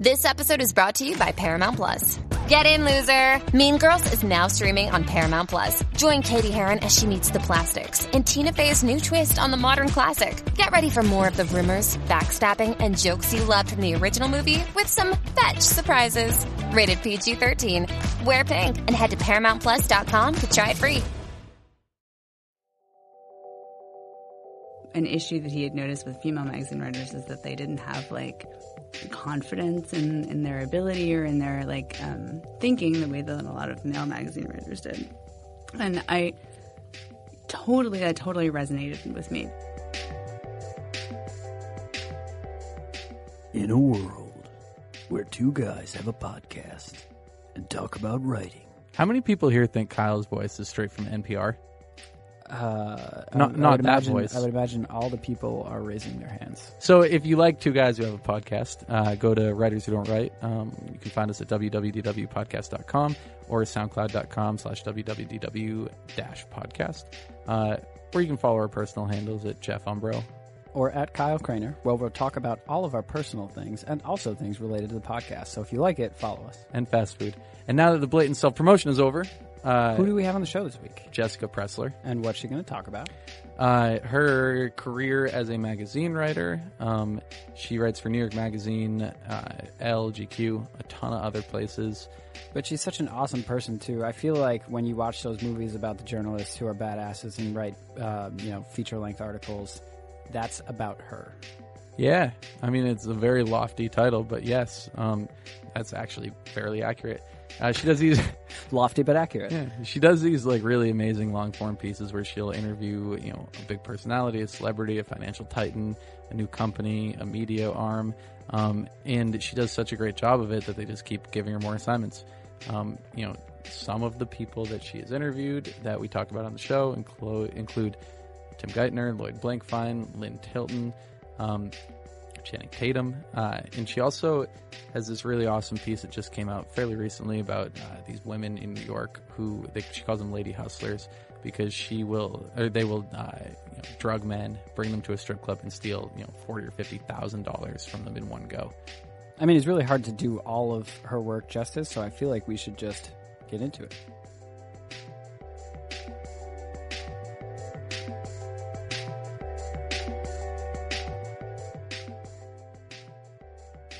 This episode is brought to you by Paramount Plus. Get in, loser! Mean Girls is now streaming on Paramount Plus. Join Cady Heron as she meets the plastics and Tina Fey's new twist on the modern classic. Get ready for more of the rumors, backstabbing, and jokes you loved from the original movie with some fetch surprises. Rated PG 13. Wear pink and head to ParamountPlus.com to try it free. An issue that he had noticed with female magazine writers is that they didn't have like confidence in, in their ability or in their like um, thinking the way that a lot of male magazine writers did. And I totally, that totally resonated with me. In a world where two guys have a podcast and talk about writing, How many people here think Kyle's voice is straight from NPR? Uh, Not- would- not that imagine, voice. I would imagine all the people are raising their hands. So if you like two guys who have a podcast, uh, go to Writers Who Don't Write. Um, you can find us at www.podcast.com or soundcloud.com slash www dash podcast. Uh, or you can follow our personal handles at Jeff Umbro. Or at Kyle Craner, where we'll talk about all of our personal things and also things related to the podcast. So if you like it, follow us. and fast food. And now that the blatant self promotion is over, uh, Who do we have on the show this week? Jessica Pressler. And what's she going to talk about? Uh, her career as a magazine writer. Um, she writes for New York Magazine, uh, Elle GQ, a ton of other places. But she's such an awesome person too. I feel like when you watch those movies about the journalists who are badasses and write, uh, you know, feature length articles, that's about her. Yeah, I mean it's a very lofty title, but yes, um, that's actually fairly accurate. Uh, she does these, Lofty but accurate. yeah, she does these like really amazing long form pieces where she'll interview, you know, a big personality, a celebrity, a financial titan, a new company, a media arm, um, and she does such a great job of it that they just keep giving her more assignments. Um, you know, some of the people that she has interviewed that we talked about on the show include include Tim Geithner, Lloyd Blankfein, Lynn Tilton. Um, Channing Tatum, uh, and she also has this really awesome piece that just came out fairly recently about uh, these women in New York who they, she calls them lady hustlers because she will or they will uh, you know, drug men, bring them to a strip club, and steal you know forty or fifty thousand dollars from them in one go. I mean, it's really hard to do all of her work justice, so I feel like we should just get into it.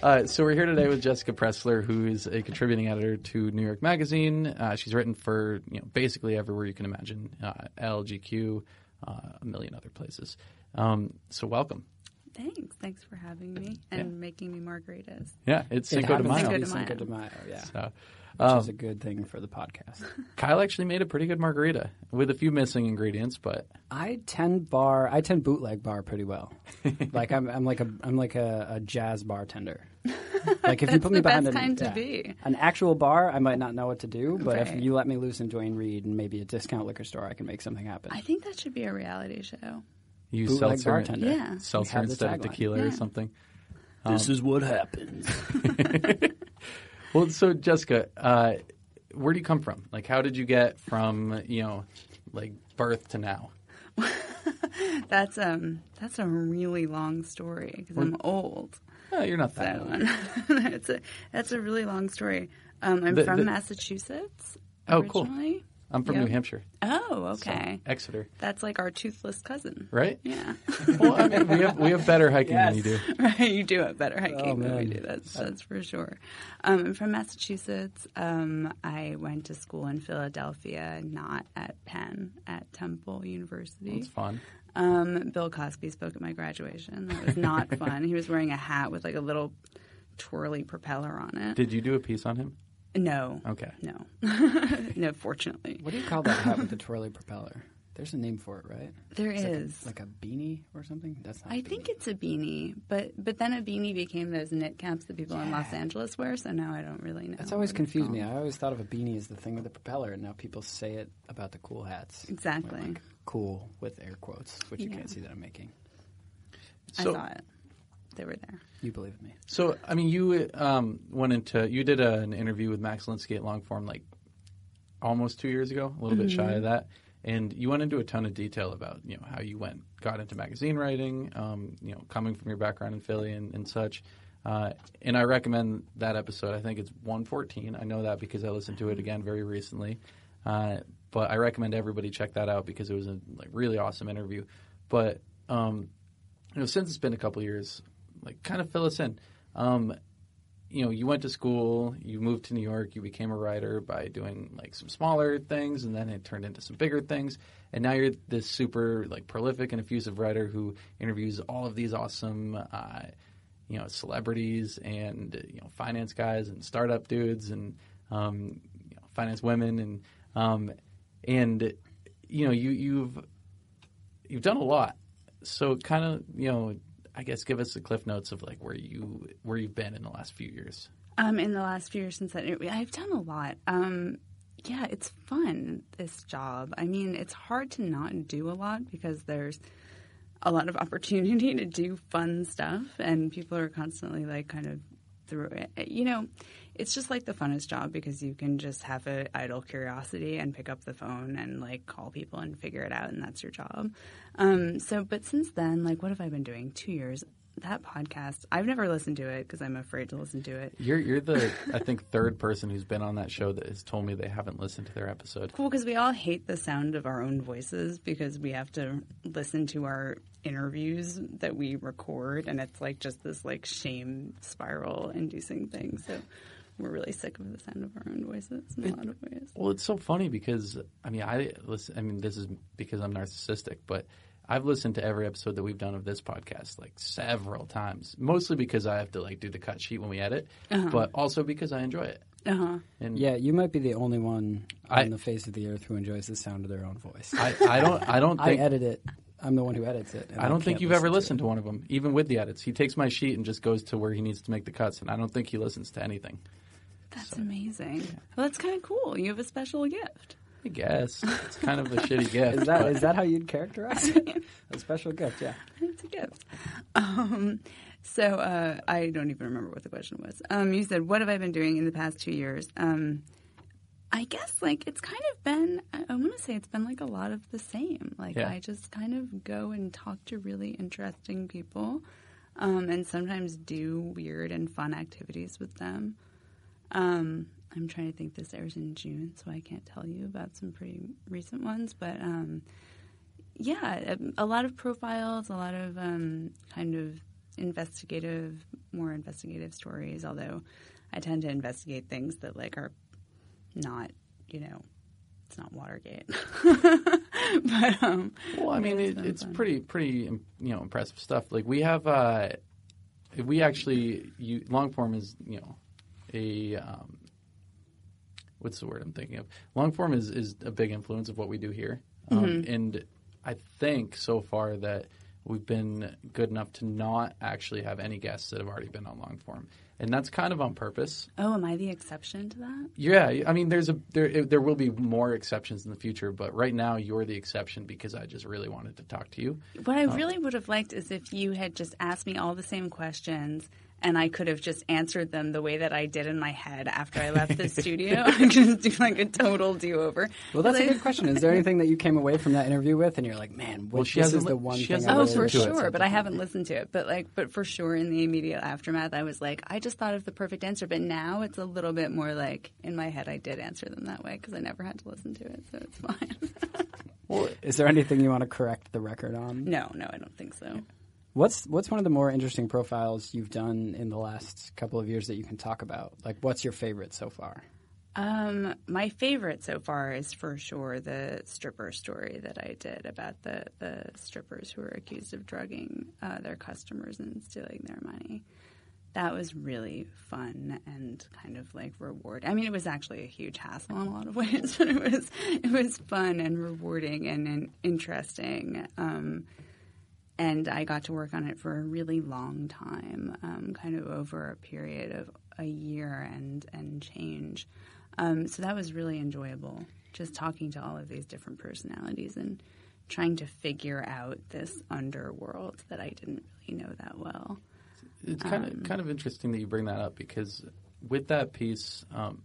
Uh, so we're here today with Jessica Pressler, who is a contributing editor to New York Magazine. Uh, she's written for you know basically everywhere you can imagine, uh, Elle GQ, uh, a million other places. Um, so welcome. Thanks. Thanks for having me and making me margaritas. Yeah, it's It de Mayo. to be Cinco de Cinco Mayo. de Mayo, yeah. So, Which um, is a good thing for the podcast. Kyle actually made a pretty good margarita with a few missing ingredients, but I tend bar, I tend bootleg bar pretty well. like I'm, I'm like a, I'm like a, a jazz bartender. Like if you put me behind an, yeah. be. an actual bar, I might not know what to do. But Right. if you let me loose in Duane Reade and maybe a discount liquor store, I can make something happen. I think that should be a reality show. You Bootleg seltzer, bartender. Yeah. seltzer have the instead of tagline. tequila or Yeah. something. this is what happens. Well, so Jessica, uh, where do you come from? Like, how did you get from you know, like birth to now? That's um that's a really long story because I'm old. Oh, you're not that. So old. that's a that's a really long story. Um, I'm The- from the- Massachusetts. Oh, cool. originally. I'm from Yep. New Hampshire, Oh, okay. Exeter, That's like our toothless cousin. right? Yeah. Well, I mean, we have we have better hiking than you do. right, you do have better hiking Oh, than we do. That's that's for sure. Um, I'm from Massachusetts. Um, I went to school in Philadelphia, not at Penn, at Temple University. It's fun. Um, Bill Cosby spoke at my graduation. That was not fun. He was wearing a hat with like a little twirly propeller on it. Did you do a piece on him? No. Okay. No. no, fortunately. what do you call that hat with the twirly propeller? There's a name for it, right? There It's is. like a, like a beanie or something. That's not. I a think it's a beanie, but but then a beanie became those knit caps that people in Los Angeles wear. So now I don't really know. That's always confused me. I always thought of a beanie as the thing with the propeller, and now people say it about the cool hats. Exactly. Like, cool with air quotes, which you can't see that I'm making. So- I saw it. They were there. You believe me? So, I mean, you um, went into you did a, an interview with Max Linsky at Longform like almost two years ago, a little bit shy of that, and you went into a ton of detail about you know how you went got into magazine writing, um, you know, coming from your background in Philly and, and such. Uh, and I recommend that episode. I think it's 114. I know that because I listened to it again very recently. Uh, but I recommend everybody check that out because it was a like really awesome interview. But um, you know, since it's been a couple years, like kind of fill us in. Um, you know, you went to school, you moved to New York, you became a writer by doing like some smaller things, and then it turned into some bigger things. And now you're this super like prolific and effusive writer who interviews all of these awesome, uh, you know, celebrities and you know finance guys and startup dudes and um, you know, finance women and um, and you know you you've you've done a lot. So kind of you know I guess give us the cliff notes of like where you where you've been in the last few years. Um, in the last few years since that, I've done a lot. Um, yeah, it's fun this job. I mean, it's hard to not do a lot because there's a lot of opportunity to do fun stuff, and people are constantly like kind of through it. You know, it's just like the funnest job because you can just have an idle curiosity and pick up the phone and like call people and figure it out, and that's your job. Um, so, but since then, like, what have I been doing? Two years. That podcast, I've never listened to it because I'm afraid to listen to it. You're you're the I think third person who's been on that show that has told me they haven't listened to their episode. Cool, because we all hate the sound of our own voices because we have to listen to our interviews that we record, and it's like just this like shame spiral inducing thing. So we're really sick of the sound of our own voices in a lot of ways. Well, it's so funny because I mean, I listen. I mean, this is because I'm narcissistic, but I've listened to every episode that we've done of this podcast like several times. Mostly because I have to like do the cut sheet when we edit, but also because I enjoy it. Uh huh. And Yeah, you might be the only one on the face of the earth who enjoys the sound of their own voice. I, I don't. I don't I edit it. I'm the one who edits it. I don't think you've ever listened to one of them, even with the edits. He takes my sheet and just goes to where he needs to make the cuts, and I don't think he listens to anything. That's amazing. Well, that's kind of cool. You have a special gift. I guess it's kind of a shitty gift. Is that but- is that how you'd characterize it? a special gift, yeah. It's a gift. Um, so uh, I don't even remember what the question was. Um, you said, "What have I been doing in the past two years?" Um, I guess like it's kind of been. I, I want to say it's been like a lot of the same. Like Yeah. I just kind of go and talk to really interesting people, um, and sometimes do weird and fun activities with them. Um, I'm trying to think. This airs in June, so I can't tell you about some pretty recent ones, but. Um, yeah, a, a lot of profiles, a lot of um, kind of investigative, more investigative stories. Although I tend to investigate things that like are not, you know, it's not Watergate. but um, Well, I mean, it's it, it's fun. pretty, pretty, you know, impressive stuff. Like we have, uh, we actually, you, long form is, you know, a, um, what's the word I'm thinking of? Long form is is a big influence of what we do here, um, Mm-hmm. and I think so far that we've been good enough to not actually have any guests that have already been on long form, and that's kind of on purpose. oh, am I the exception to that? Yeah, I mean, there's a there there will be more exceptions in the future, but right now you're the exception because I just really wanted to talk to you. What I really would have liked is if you had just asked me all the same questions and I could have just answered them the way that I did in my head after I left the studio. I could just do like a total do over. Well, that's a good question. Is there anything that you came away from that interview with, and you're like, man, Well, well, she this hasn't is the one she thing. I Oh, really listened for to it. sure, but I haven't listened to it. But like, but for sure, in the immediate aftermath, I was like, I just thought of the perfect answer. But now it's a little bit more like in my head, I did answer them that way because I never had to listen to it, so it's fine. Is there anything you want to correct the record on? no, no, I don't think so. What's what's one of the more interesting profiles you've done in the last couple of years that you can talk about? Like, what's your favorite so far? Um, my favorite so far is for sure the stripper story that I did about the, the strippers who were accused of drugging uh, their customers and stealing their money. That was really fun and kind of like reward. I mean, it was actually a huge hassle in a lot of ways, but it was it was fun and rewarding and, and interesting. Um, and I got to work on it for a really long time, um, kind of over a period of a year and and change. Um, so that was really enjoyable, just talking to all of these different personalities and trying to figure out this underworld that I didn't really know that well. It's kind Um, of kind of interesting that you bring that up because with that piece, um,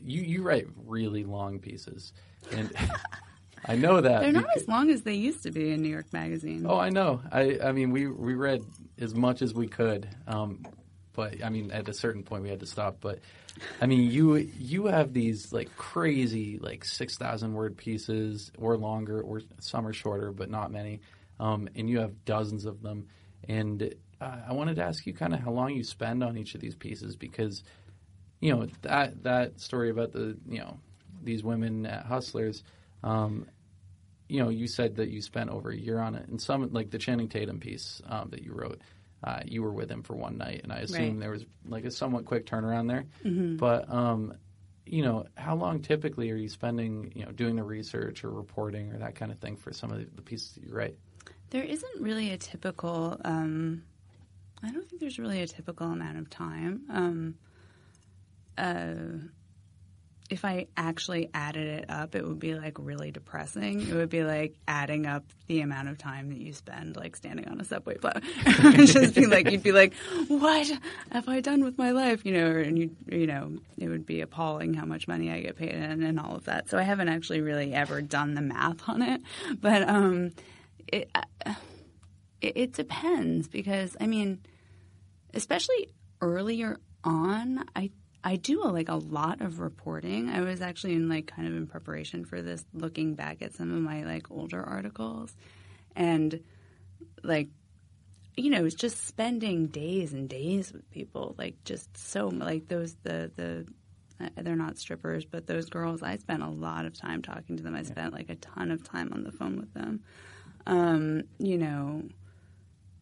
you you write really long pieces, and I know that. They're not as long as they used to be in New York Magazine. Oh, I know. I I mean, we we read as much as we could. Um, but I mean, at a certain point, we had to stop. But I mean, you you have these like crazy like six thousand word pieces or longer, or some are shorter, but not many. Um, and you have dozens of them. And uh, I wanted to ask you kind of how long you spend on each of these pieces because you know that that story about the you know these women at Hustlers. Um, you know, you said that you spent over a year on it, and some like the Channing Tatum piece um, that you wrote. Uh, you were with him for one night, and I assume Right. there was like a somewhat quick turnaround there. Mm-hmm. But um, you know, how long typically are you spending, you know, doing the research or reporting or that kind of thing for some of the, the pieces that you write? There isn't really a typical. Um, I don't think there's really a typical amount of time. Um, uh, if I actually added it up, it would be like really depressing. It would be like adding up the amount of time that you spend like standing on a subway platform. Just be like, you'd be like, what have I done with my life? You know, and you, you know, it would be appalling how much money I get paid and, and all of that. So I haven't actually really ever done the math on it, but um, it, uh, it, it depends because I mean, especially earlier on, I I do a, like a lot of reporting. I was actually in like kind of in preparation for this, looking back at some of my like older articles, and like you know, it's just spending days and days with people, like just so like those the the. uh, They're not strippers, but those girls, I spent a lot of time talking to them. I spent like a ton of time on the phone with them. Um, you know,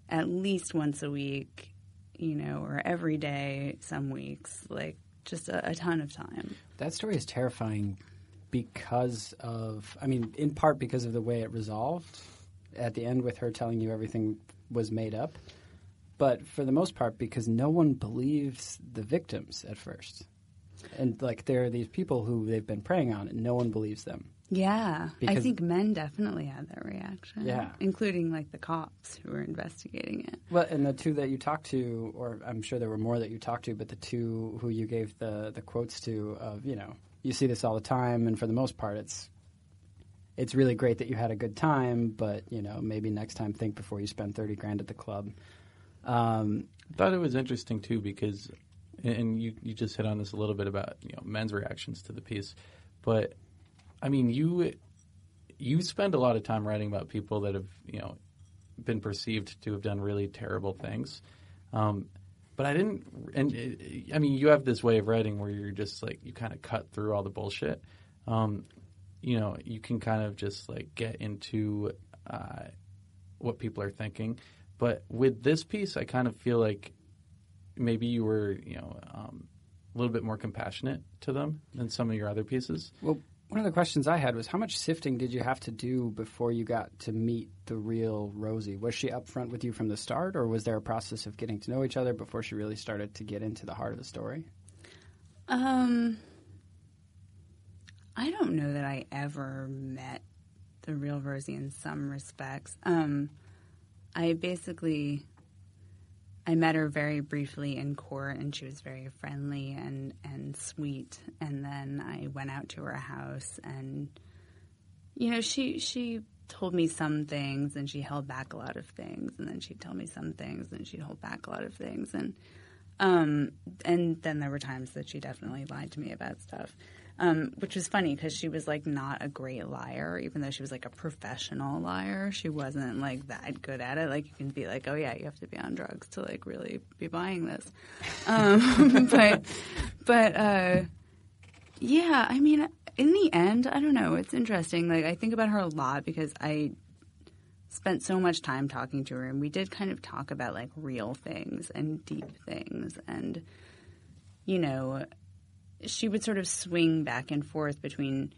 at least once a week, you know, or every day, some weeks, like just a, a ton of time. That story is terrifying because of, I mean, in part because of the way it resolved at the end with her telling you everything was made up, but for the most part because no one believes the victims at first. And like there are these people who they've been preying on and no one believes them. Yeah, I think men definitely had that reaction. Yeah. including like the cops who were investigating it. Well, and the two that you talked to, or I'm sure there were more that you talked to, but the two who you gave the the quotes to of, you know, you see this all the time, and for the most part, it's it's really great that you had a good time, but you know, maybe next time think before you spend thirty grand at the club. Um, I thought it was interesting too because, and you you just hit on this a little bit about you know men's reactions to the piece, but I mean you you spend a lot of time writing about people that have you know been perceived to have done really terrible things. Um, but I didn't, and uh, I mean, you have this way of writing where you're just like you kind of cut through all the bullshit. Um, you know, you can kind of just like get into uh, what people are thinking. But with this piece, I kind of feel like maybe you were, you know, um, a little bit more compassionate to them than some of your other pieces. well, one of the questions I had was how much sifting did you have to do before you got to meet the real Rosie? Was she upfront with you from the start, or was there a process of getting to know each other before she really started to get into the heart of the story? Um, I don't know that I ever met the real Rosie in some respects. Um, I basically I met her very briefly in court, and she was very friendly and and sweet. And then I went out to her house, and you know, she she told me some things, and she held back a lot of things, and then she'd tell me some things, and she'd hold back a lot of things, and um, and then there were times that she definitely lied to me about stuff, um, which was funny because she was like not a great liar, even though she was like a professional liar. She wasn't like that good at it. Like you can be like, oh yeah, you have to be on drugs to like really be buying this. Um, but but uh, yeah, I mean, in the end, I don't know. It's interesting. Like I think about her a lot because I spent so much time talking to her and we did kind of talk about like real things and deep things and you know she would sort of swing back and forth between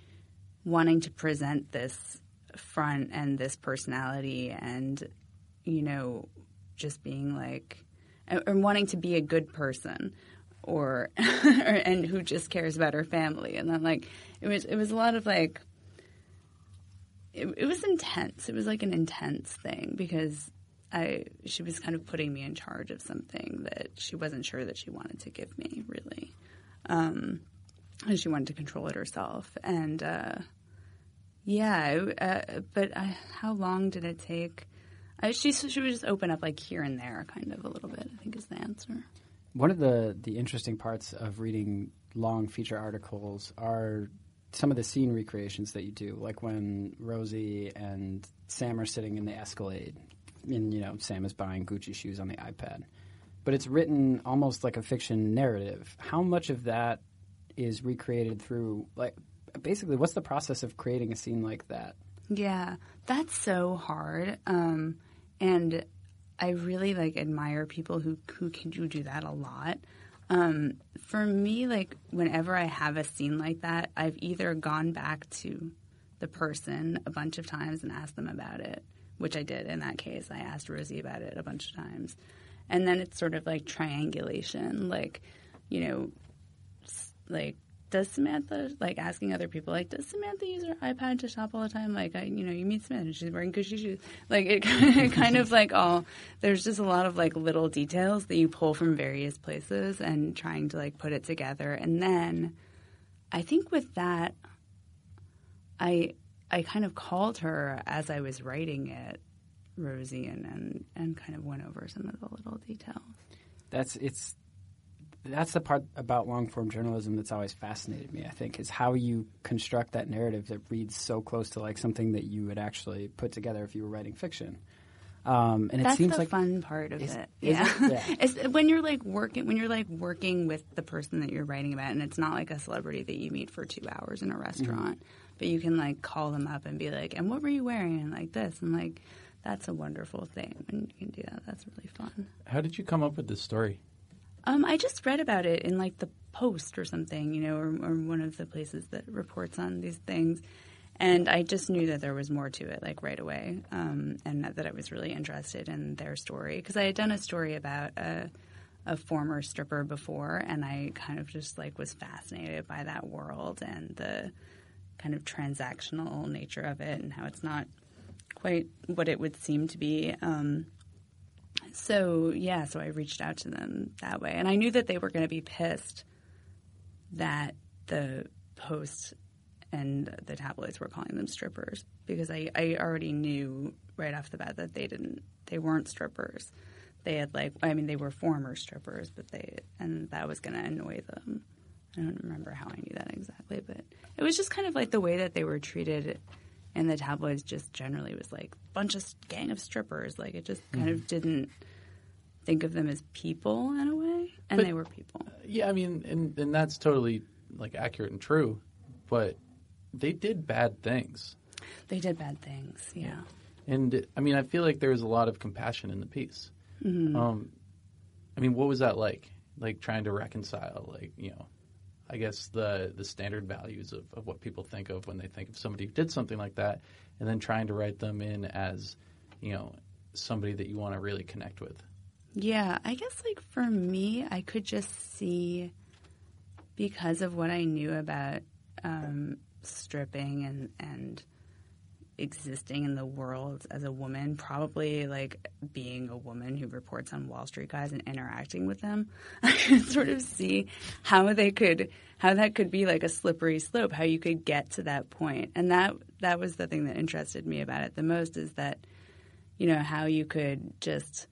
wanting to present this front and this personality and you know just being like and wanting to be a good person or and who just cares about her family and then like it was it was a lot of like it, it was intense. It was like an intense thing because I she was kind of putting me in charge of something that she wasn't sure that she wanted to give me really, um, and she wanted to control it herself. And uh, yeah, uh, but I, how long did it take? I, she she would just open up like here and there, kind of a little bit. I think is the answer. one of the the interesting parts of reading long feature articles are some of the scene recreations that you do, like when Rosie and Sam are sitting in the Escalade, and you know Sam is buying Gucci shoes on the iPad, but it's written almost like a fiction narrative. How much of that is recreated through like basically what's the process of creating a scene like that? Yeah, that's so hard. Um, and I really like admire people who who can do, do that a lot. Um, for me, like whenever I have a scene like that, I've either gone back to the person a bunch of times and asked them about it, which I did in that case. I asked Rosie about it a bunch of times. And then it's sort of like triangulation, like, you know, like does Samantha like asking other people like does Samantha use her iPad to shop all the time? Like I, you know, you meet Samantha and she's wearing Gucci shoes. Like it kind of, kind of like all there's just a lot of like little details that you pull from various places and trying to like put it together. And then I think with that, I I kind of called her as I was writing it, Rosie, and and, and kind of went over some of the little details. That's it's that's the part about long form journalism that's always fascinated me. I think is how you construct that narrative that reads so close to like something that you would actually put together if you were writing fiction. Um, and it That's seems the like fun part of Is- it. is yeah. it? Yeah. when you're like working when you're like working with the person that you're writing about and it's not like a celebrity that you meet for 2 hours in a restaurant, but you can like call them up and be like, "And what were you wearing?" and like this and like that's a wonderful thing when you can do that. That's really fun. How did you come up with this story? Um, I just read about it in like the Post or something, you know, or, or one of the places that reports on these things. And I just knew that there was more to it, like right away, um, and that, that I was really interested in their story because I had done a story about a, a former stripper before, and I kind of just like was fascinated by that world and the kind of transactional nature of it, and how it's not quite what it would seem to be. Um, so yeah, so I reached out to them that way, and I knew that they were going to be pissed that the Post and the tabloids were calling them strippers because I, I already knew right off the bat that they didn't they weren't strippers. They had like I mean they were former strippers, but they and that was going to annoy them. I don't remember how I knew that exactly, but it was just kind of like the way that they were treated in the tabloids just generally was like bunch of gang of strippers. Like it just kind of didn't think of them as people in a way, and But- they were people. Yeah, I mean, and, and that's totally like accurate and true, but they did bad things. They did bad things. Yeah. And I mean, I feel like there was a lot of compassion in the piece. Mm-hmm. Um, I mean, what was that like? Like trying to reconcile, like you know, I guess the the standard values of, of what people think of when they think of somebody who did something like that, and then trying to write them in as, you know, somebody that you want to really connect with. Yeah, I guess like for me, I could just see because of what I knew about um, stripping and and existing in the world as a woman, probably like being a woman who reports on Wall Street guys and interacting with them, I could sort of see how they could how that could be like a slippery slope, how you could get to that point. And that that was the thing that interested me about it the most is that you know how you could just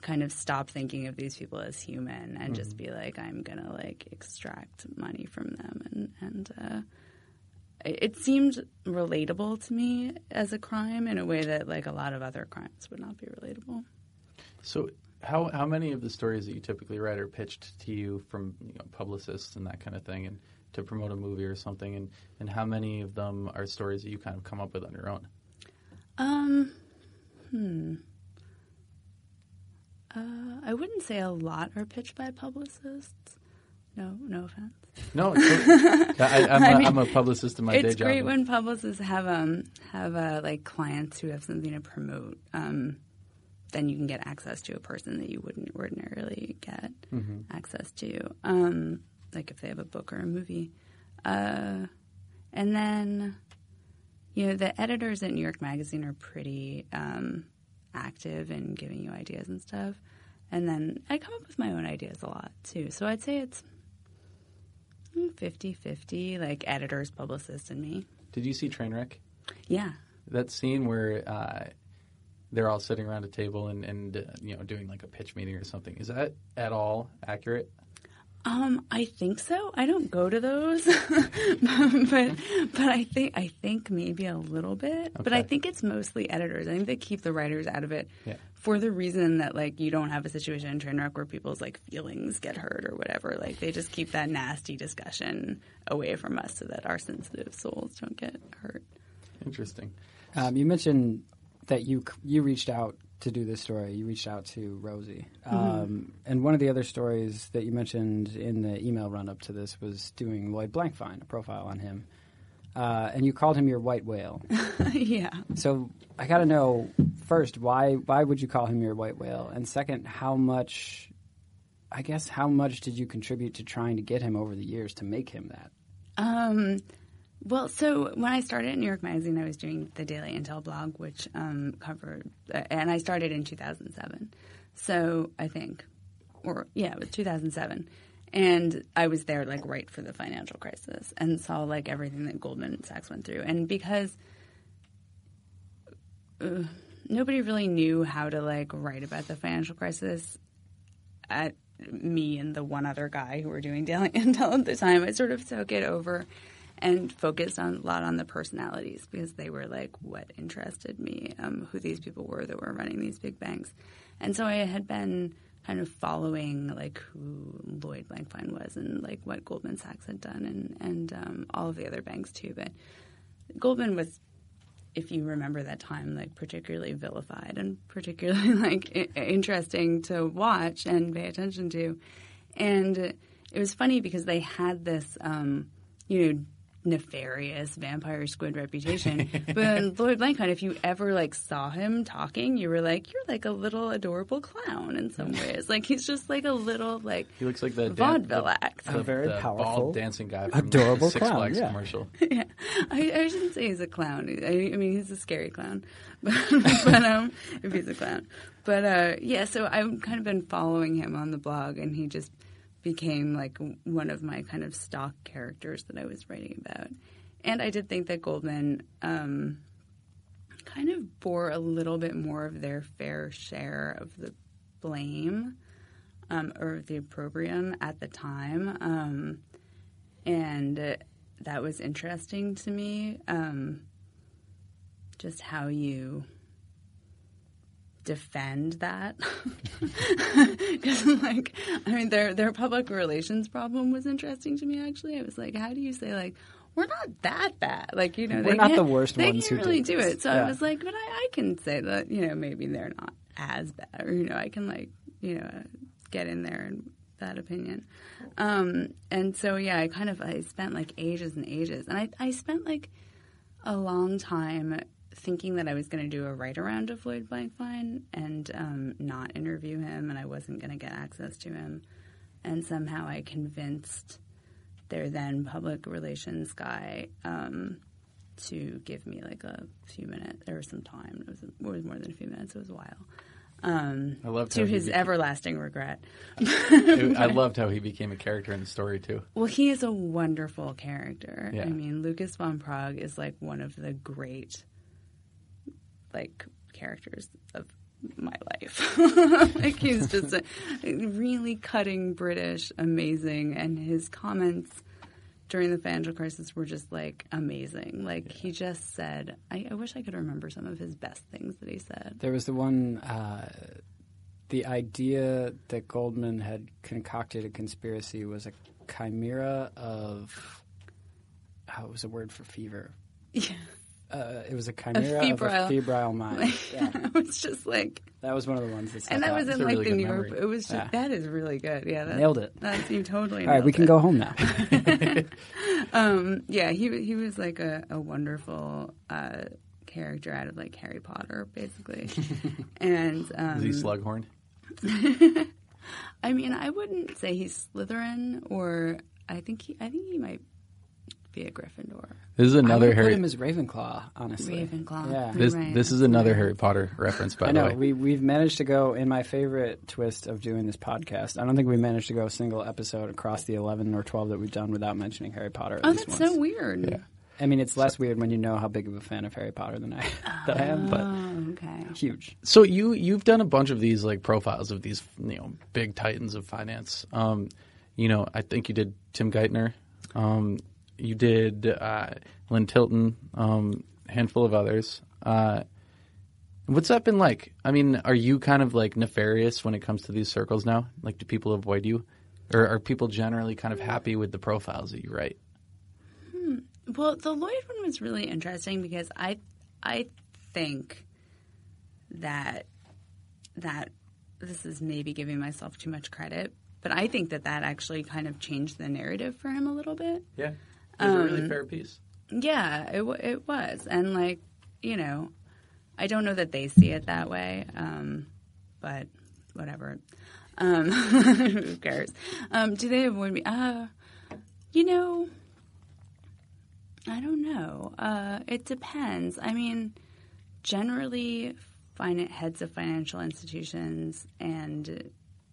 kind of stop thinking of these people as human and just be like i'm gonna like extract money from them and and uh, it seemed relatable to me as a crime in a way that like a lot of other crimes would not be relatable So, how how many of the stories that you typically write are pitched to you from you know, publicists and that kind of thing, and to promote a movie or something, and and how many of them are stories that you kind of come up with on your own? um hmm uh, I wouldn't say a lot are pitched by publicists. No, no offense. No, it's, I, I'm, I mean, am a publicist in my day job. it's great when publicists have um have uh, like clients who have something to promote. Um, then you can get access to a person that you wouldn't ordinarily get access to. Um, like if they have a book or a movie, uh, and then you know the editors at New York Magazine are pretty um, active in giving you ideas and stuff. And then I come up with my own ideas a lot too. So I'd say it's 50 50, like editors, publicists, and me. Did you see Trainwreck? Yeah. That scene where uh, they're all sitting around a table and, and uh, you know doing like a pitch meeting or something. Is that at all accurate? Um, I think so. I don't go to those, but but I think I think maybe a little bit. But I think it's mostly editors. I think they keep the writers out of it Yeah. For the reason that like you don't have a situation in Trainwreck where people's like feelings get hurt or whatever. Like they just keep that nasty discussion away from us so that our sensitive souls don't get hurt. Interesting. Um, you mentioned that you you reached out to do this story. You reached out to Rosie, um, and one of the other stories that you mentioned in the email run up to this was doing Lloyd Blankfein, a profile on him, uh, and you called him your white whale. yeah. so I got to know first why why would you call him your white whale, and second, how much, I guess, how much did you contribute to trying to get him over the years to make him that? Um, well, so when I started at New York Magazine, I was doing the Daily Intel blog, which um, covered, uh, and I started in 2007. So I think, or yeah, it was 2007. And I was there like right for the financial crisis and saw like everything that Goldman Sachs went through. And because uh, nobody really knew how to like write about the financial crisis at me and the one other guy who were doing Daily Intel at the time, I sort of took it over and focused on a lot on the personalities because they were like what interested me, um, who these people were that were running these big banks. And so I had been kind of following like who Lloyd Blankfein was and like what Goldman Sachs had done and, and um, all of the other banks too. But Goldman was if you remember that time, like particularly vilified and particularly like I- interesting to watch and pay attention to. And it was funny because they had this, um, you know, nefarious vampire squid reputation. but Lloyd Blankfein, if you ever like saw him talking, you were like, you're like a little adorable clown in some ways. Like he's just like a little like He looks like the vaudeville the- act. the, very the powerful, bald dancing guy from adorable Six clown, Flags yeah. commercial. yeah, I, I shouldn't say he's a clown. I, I mean, he's a scary clown, but, but um, if he's a clown, but uh, yeah. So I've kind of been following him on the blog, and he just became like one of my kind of stock characters that I was writing about. And I did think that Goldman um, kind of bore a little bit more of their fair share of the blame um, or the opprobrium at the time. Um, and that was interesting to me. Um, just how you defend that, because I'm like I mean, their their public relations problem was interesting to me. Actually, I was like, how do you say like? We're not that bad, like you know. We're they not the worst They ones can't who really did do it. So Yeah. I was like, but I, I can say that you know maybe they're not as bad, or you know, I can like you know get in there and that opinion. Um, and so yeah, I kind of I spent like ages and ages, and I I spent like a long time thinking that I was going to do a write around of Lloyd Blankfein and um, not interview him, and I wasn't going to get access to him. And somehow I convinced their then public relations guy um, to give me like a few minutes or some time. It was, it was more than a few minutes. It was a while. Um, I loved to his became- everlasting regret. It- I loved how he became a character in the story too. Well, he is a wonderful character. Yeah. I mean, Lucas van Praag is like one of the great, like, characters of my life. like, he's just a really cutting British, amazing, and his comments during the financial crisis were just like amazing. Like, he just said, I, I wish I could remember some of his best things that he said. There was the one, uh, the idea that Goldman had concocted a conspiracy was a chimera of, oh, it was a word for fever. Yeah. Uh, it was a chimera febrile- of a febrile mind. yeah, I was just like, that was one of the ones that stuck and that out. was That's in like really the good New York. It was just, Yeah. that is really good. Yeah, that, Nailed it. That's you totally. All right, we can it. go home now. Um, yeah, he he was like a, a wonderful uh, character out of like Harry Potter, basically. and um, Is he Slughorn? I mean, I wouldn't say he's Slytherin, or I think he I think he might be a Gryffindor. This is I another would put Harry. him as Ravenclaw, honestly. Ravenclaw. Yeah. This Right. this is another Harry Potter reference, by I the know way. we we've managed to go in my favorite twist of doing this podcast. I don't think we managed to go a single episode across the eleven or twelve that we've done without mentioning Harry Potter. At Oh, least that's once. so weird. Yeah. I mean, it's less weird when you know how big of a fan of Harry Potter than I, that I am, but Oh, okay. huge. So you you've done a bunch of these like profiles of these you know big titans of finance. Um, you know, I think you did Tim Geithner. Um, you did uh, Lynn Tilton. Um, a handful of others. Uh, what's that been like? I mean, are you kind of like nefarious when it comes to these circles now? Like, do people avoid you, or are people generally kind of happy with the profiles that you write? Well, the Lloyd one was really interesting because I I think that that this is maybe giving myself too much credit, but I think that that actually kind of changed the narrative for him a little bit. Yeah, it was a really fair piece. Yeah, it wa- it was, and like you know, I don't know that they see it that way, um, but whatever. Um, who cares? Um, do they avoid me? Uh, you know, I don't know. Uh, it depends. I mean, generally, fin- heads of financial institutions and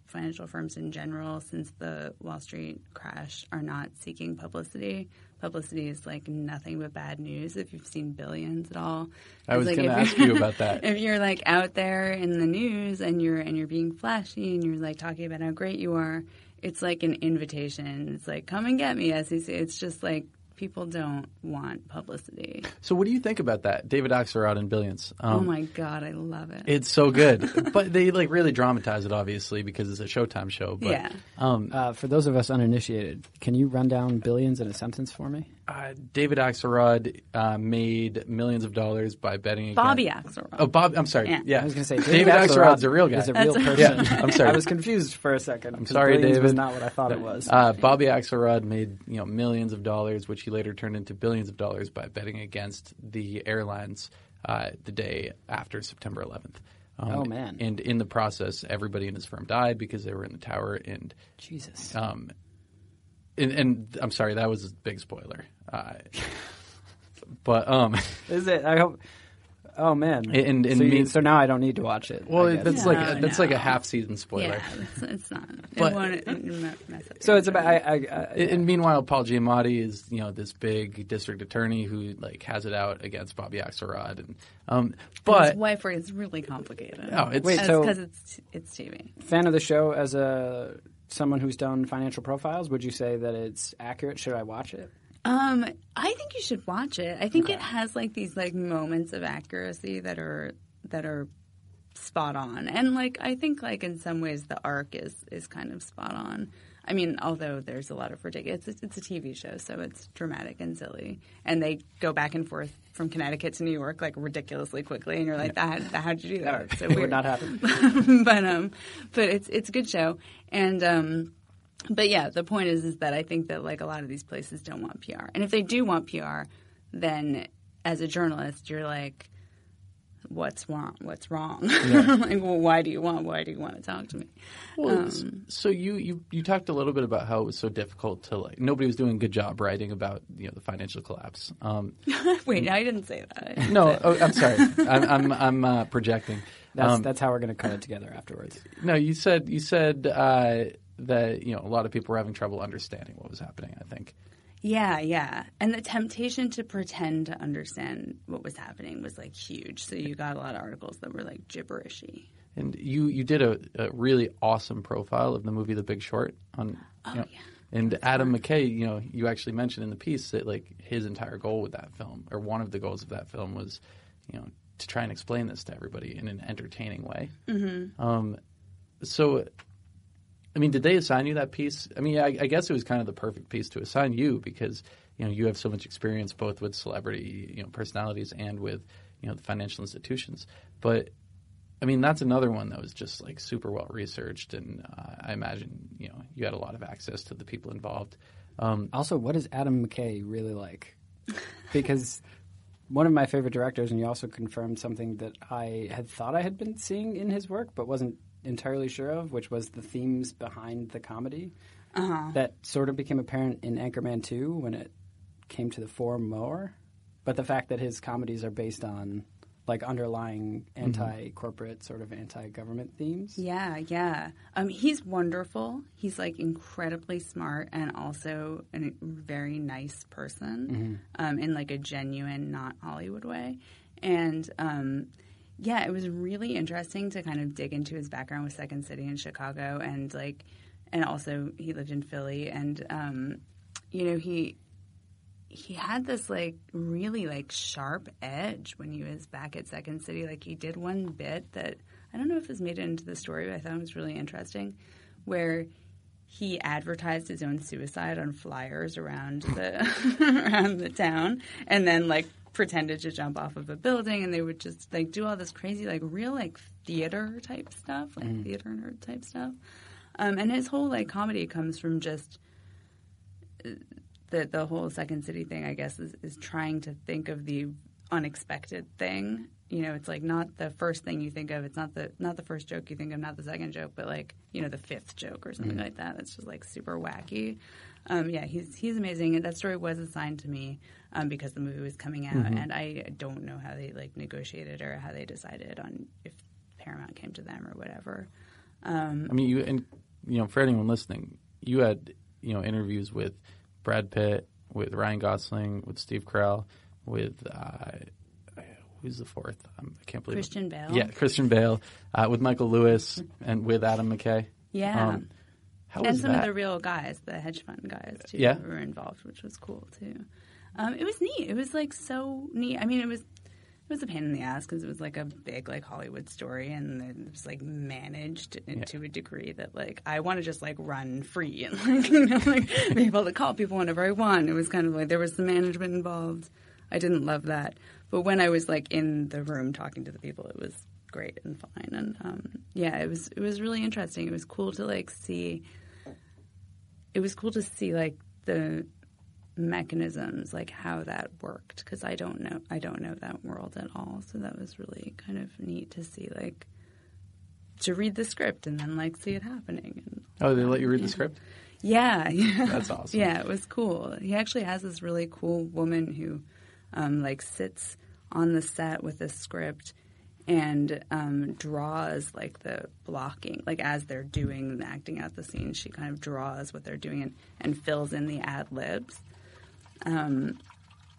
financial firms in general, since the Wall Street crash, are not seeking publicity. Publicity is like nothing but bad news if you've seen billions at all. I was It's going like to ask you about that. if you're like out there in the news and you're and you're being flashy and you're like talking about how great you are, it's like an invitation. It's like come and get me, SEC. It's just like people don't want publicity. So, what do you think about that, David Axelrod and Billions? Um, oh my god, I love it. It's so good, but they like really dramatize it, obviously, because it's a Showtime show. But, Yeah. Um, Uh, for those of us uninitiated, can you run down billions in a sentence for me? uh, David Axelrod uh, made millions of dollars by betting. against- Bobby Axelrod. Oh, Bob. I'm sorry. Yeah. Yeah, I was going to say David Axelrod's a real guy. Is a real person. Yeah, I'm sorry. I was confused for a second. I'm sorry, billions Was David. not what I thought it was. Uh, Bobby Axelrod made you know millions of dollars, which he later turned into billions of dollars by betting against the airlines uh, the day after September 11th. Um, Oh, man. And in the process, everybody in his firm died because they were in the tower, and Jesus. um, and, and I'm sorry, that was a big spoiler. Uh, but um, Is it? I hope. Oh man. And- and so, mean- so now I don't need to watch it. well, that's No, like a, that's like a half season spoiler. yeah, it's, it's not. But- it won't it, it mess up So it's about. I, I, I, And and meanwhile, Paul Giamatti is you know this big district attorney who like has it out against Bobby Axelrod, and um, but his wife work is really complicated. Oh, it's- Wait, so- because it's it's TV. fan of the show as a someone who's done financial profiles. Would you say that it's accurate? Should I watch it? Um, I think you should watch it. I think it has like these like moments of accuracy that are that are spot on, and like I think like in some ways the arc is is kind of spot on. I mean, although there's a lot of ridiculous, it's, it's a TV show, so it's dramatic and silly, and they go back and forth from Connecticut to New York like ridiculously quickly, and you're like, that, how'd you do that? So It weird would not happen. but um, but it's it's a good show, and um, but yeah, the point is is that I think that like a lot of these places don't want PR, and if they do want PR, then as a journalist, you're like, what's wrong? What's wrong? like, well, why do you want? Why do you want to talk to me? Well, Um, so you, you you talked a little bit about how it was so difficult to like nobody was doing a good job writing about you know the financial collapse. Um, Wait, I didn't say that. Didn't no, say- oh, I'm sorry, I'm I'm, I'm uh, projecting. That's Um, that's how we're going to cut it together afterwards. no, you said you said uh, that you know a lot of people were having trouble understanding what was happening. I think. Yeah, yeah. And the temptation to pretend to understand what was happening was like huge. So you got a lot of articles that were like gibberishy. And you, you did a, a really awesome profile of the movie The Big Short on. you know, yeah. And Adam McKay, you know, you actually mentioned in the piece that like his entire goal with that film, or one of the goals of that film, was, you know, to try and explain this to everybody in an entertaining way. Mm-hmm. Um, so, I mean, did they assign you that piece? I mean, I, I guess it was kind of the perfect piece to assign you because you know you have so much experience both with celebrity, you know, personalities and with you know the financial institutions. But I mean, that's another one that was just like super well researched, and uh, I imagine you know you had a lot of access to the people involved. Um, Also, what is Adam McKay really like? Because one of my favorite directors, and you also confirmed something that I had thought I had been seeing in his work, but wasn't entirely sure of, which was the themes behind the comedy. That sort of became apparent in Anchorman 2 when it came to the fore more. But the fact that his comedies are based on like underlying anti-corporate, sort of anti-government themes. Yeah, yeah. Um, he's wonderful. He's like incredibly smart and also a very nice person um, in like a genuine, not Hollywood way. And um, yeah, it was really interesting to kind of dig into his background with Second City in Chicago and like, and also he lived in Philly and um, you know he he had this like really like sharp edge when he was back at Second City. Like he did one bit that I don't know if this made it into the story, but I thought it was really interesting, where he advertised his own suicide on flyers around the around the town, and then like pretended to jump off of a building, and they would just like do all this crazy like real like theater type stuff, like mm. theater nerd type stuff. Um, and his whole like comedy comes from just uh, the the whole Second City thing, I guess, is, is trying to think of the unexpected thing. You know, it's like not the first thing you think of. It's not the not the first joke you think of, not the second joke, but like you know the fifth joke or something mm. like that. That's just like super wacky. Um, yeah, he's he's amazing. And that story was assigned to me um, because the movie was coming out, and I don't know how they like negotiated or how they decided on if Paramount came to them or whatever. I mean, you and you know, for anyone listening, you had you know interviews with Brad Pitt, with Ryan Gosling, with Steve Carell, with uh, who's the fourth? Um, I can't believe it. Christian Bale. Yeah, Christian Bale, uh, with Michael Lewis, and with Adam McKay. Yeah. Um, how and some that? of the real guys, the hedge fund guys too, Yeah. were involved, which was cool too. Um, it was neat. It was like so neat. I mean, it was it was a pain in the ass because it was like a big like Hollywood story, and it was like managed to a degree that like I want to just like run free and like you know like be able to call people whenever I want. It was kind of like there was some management involved. I didn't love that, but when I was like in the room talking to the people, it was great and fine. And um, yeah, it was it was really interesting. It was cool to like see it was cool to see like the mechanisms like how that worked because i don't know i don't know that world at all so that was really kind of neat to see like to read the script and then like see it happening and oh, they let you read the script. yeah, yeah. That's awesome. Yeah, it was cool. He actually has this really cool woman who, um, like, sits on the set with a script and um, draws like the blocking, like as they're doing and acting out the scene. She kind of draws what they're doing and, and fills in the ad libs. Um,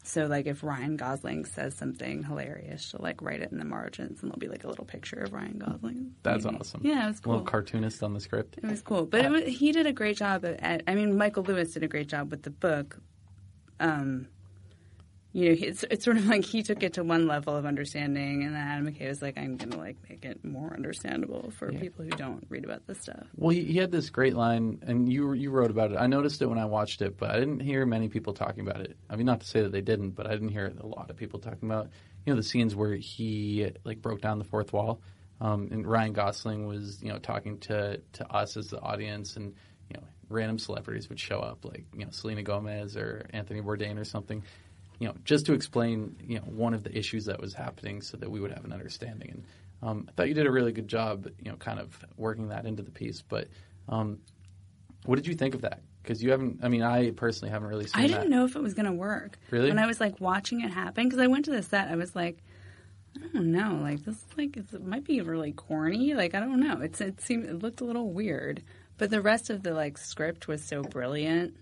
so like if Ryan Gosling says something hilarious, she'll like write it in the margins, and there'll be like a little picture of Ryan Gosling. That's maybe. awesome. Yeah, it was A cool. little cartoonist on the script. It was cool, but it was, he did a great job at, at. I mean, Michael Lewis did a great job with the book. Um, you know, it's it's sort of like he took it to one level of understanding, and then Adam McKay was like, "I'm going to like make it more understandable for people who don't read about this stuff." Well, he, he had this great line, and you you wrote about it. I noticed it when I watched it, but I didn't hear many people talking about it. I mean, not to say that they didn't, but I didn't hear a lot of people talking about you know the scenes where he like broke down the fourth wall, um, and Ryan Gosling was you know talking to to us as the audience, and you know random celebrities would show up like you know Selena Gomez or Anthony Bourdain or something. You know, just to explain, you know, one of the issues that was happening, so that we would have an understanding. And um, I thought you did a really good job, you know, kind of working that into the piece. But um, what did you think of that? Because you haven't. I mean, I personally haven't really seen I didn't know if it was going to work. Really? When I was like watching it happen, because I went to the set, I was like, I don't know, like this, like it's, it might be really corny. Like I don't know. It's it seemed it looked a little weird, but the rest of the like script was so brilliant.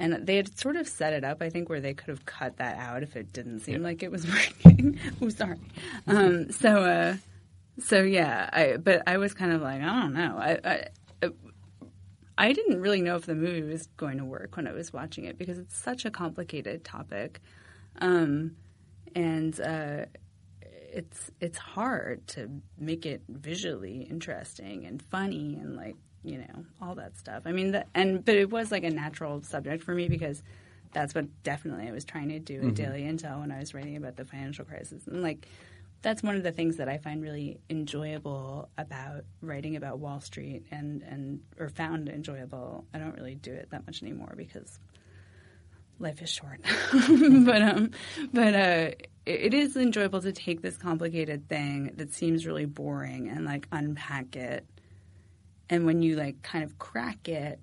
And they had sort of set it up, I think, where they could have cut that out if it didn't seem like it was working. oh, sorry. Um, so, uh, so yeah, I, but I was kind of like, I don't know. I, I, I didn't really know if the movie was going to work when I was watching it because it's such a complicated topic, um, and uh, it's it's hard to make it visually interesting and funny and like you know all that stuff. I mean, the, and but it was like a natural subject for me because that's what definitely I was trying to do at Daily Intel when I was writing about the financial crisis and like that's one of the things that I find really enjoyable about writing about Wall Street and, and or found enjoyable. I don't really do it that much anymore because life is short. but um, but uh, it, it is enjoyable to take this complicated thing that seems really boring and like unpack it. And when you like kind of crack it,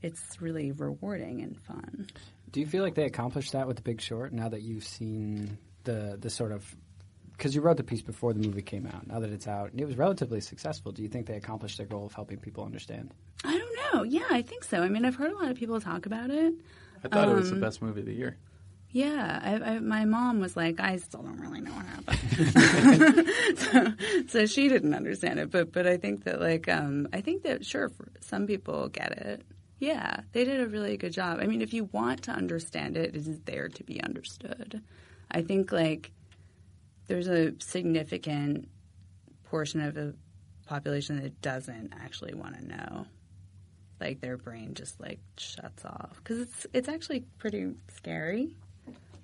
it's really rewarding and fun. Do you feel like they accomplished that with The Big Short now that you've seen the the sort of because you wrote the piece before the movie came out. Now that it's out, and it was relatively successful. Do you think they accomplished their goal of helping people understand? I don't know. Yeah, I think so. I mean, I've heard a lot of people talk about it. I thought it was Um, the best movie of the year. Yeah, I, I, my mom was like, I still don't really know what happened, so, so she didn't understand it. But but I think that like um, I think that sure, some people get it. Yeah, they did a really good job. I mean, if you want to understand it, it is there to be understood. I think like there's a significant portion of the population that doesn't actually want to know. Like their brain just like shuts off because it's it's actually pretty scary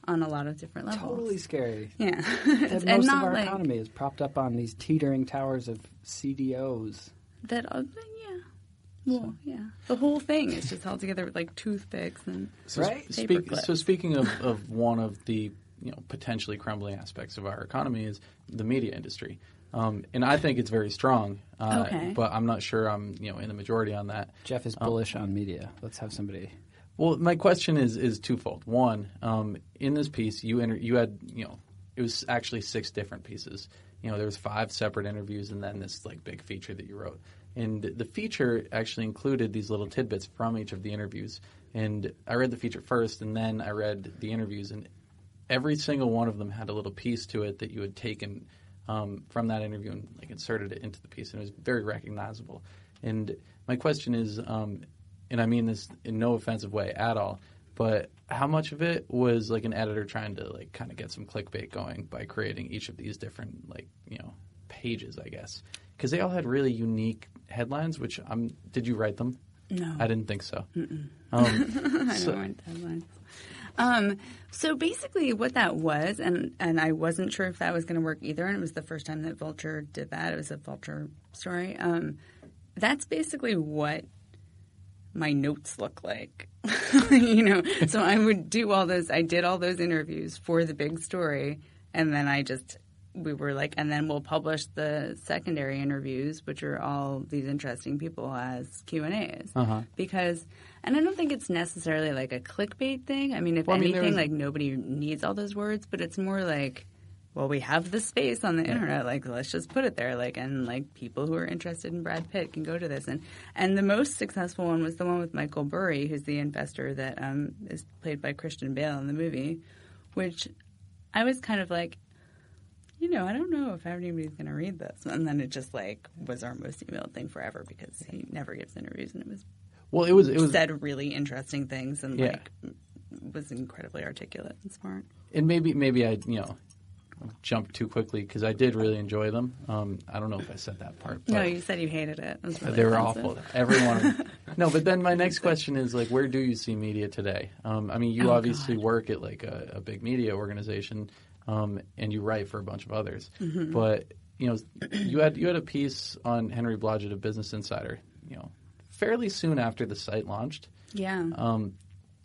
on a lot of different levels. Totally scary. Yeah, That and most of our like economy is propped up on these teetering towers of CDOs. that. Uh, yeah, well, yeah. The whole thing is just held together with like toothpicks and So, Right? so speaking of, of one of the you know potentially crumbling aspects of our economy is the media industry, um, and I think it's very strong. Uh, Okay. But I'm not sure I'm you know in the majority on that. Jeff is bullish on media. Let's have somebody. Well, my question is is twofold. One, um, in this piece, you inter- you had you know it was actually six different pieces. You know, there was five separate interviews, and then this like big feature that you wrote. And the feature actually included these little tidbits from each of the interviews. And I read the feature first, and then I read the interviews, and every single one of them had a little piece to it that you had taken um, from that interview and like inserted it into the piece, and it was very recognizable. And my question is, um, and I mean this in no offensive way at all, but how much of it was like an editor trying to like kind of get some clickbait going by creating each of these different like you know pages, I guess, because they all had really unique headlines. Which I'm, did you write them? no, I didn't think so. I so- don't want headlines. Um, so basically, what that was, and and I wasn't sure if that was going to work either. And it was the first time that Vulture did that. It was a Vulture story. Um, that's basically what my notes look like. you know, so I would do all those. I did all those interviews for the big story, and then I just we were like, and then we'll publish the secondary interviews, which are all these interesting people as Q and A's. Uh-huh. Because, and I don't think it's necessarily like a clickbait thing. I mean, if Well, I mean, anything, was- like nobody needs all those words, but it's more like. Well, we have the space on the internet. Like, let's just put it there. Like, and like people who are interested in Brad Pitt can go to this. And and the most successful one was the one with Michael Burry, who's the investor that um, is played by Christian Bale in the movie. Which I was kind of like, you know, I don't know if anybody's going to read this. And then it just like was our most emailed thing forever because he never gives interviews, and it was Well, it was it was said really interesting things and Yeah. like was incredibly articulate and smart. and maybe maybe I you know jumped too quickly because I did really enjoy them. Um, I don't know if I said that part. No, you said you hated it. it was really they were offensive. awful. Every one of them. No, but then my next question is like, where do you see media today? Um, I mean, you Oh, obviously God. work at like a, a big media organization, um, and you write for a bunch of others. Mm-hmm. But you know, you had you had a piece on Henry Blodget of Business Insider. You know, fairly soon after the site launched. Yeah. Um,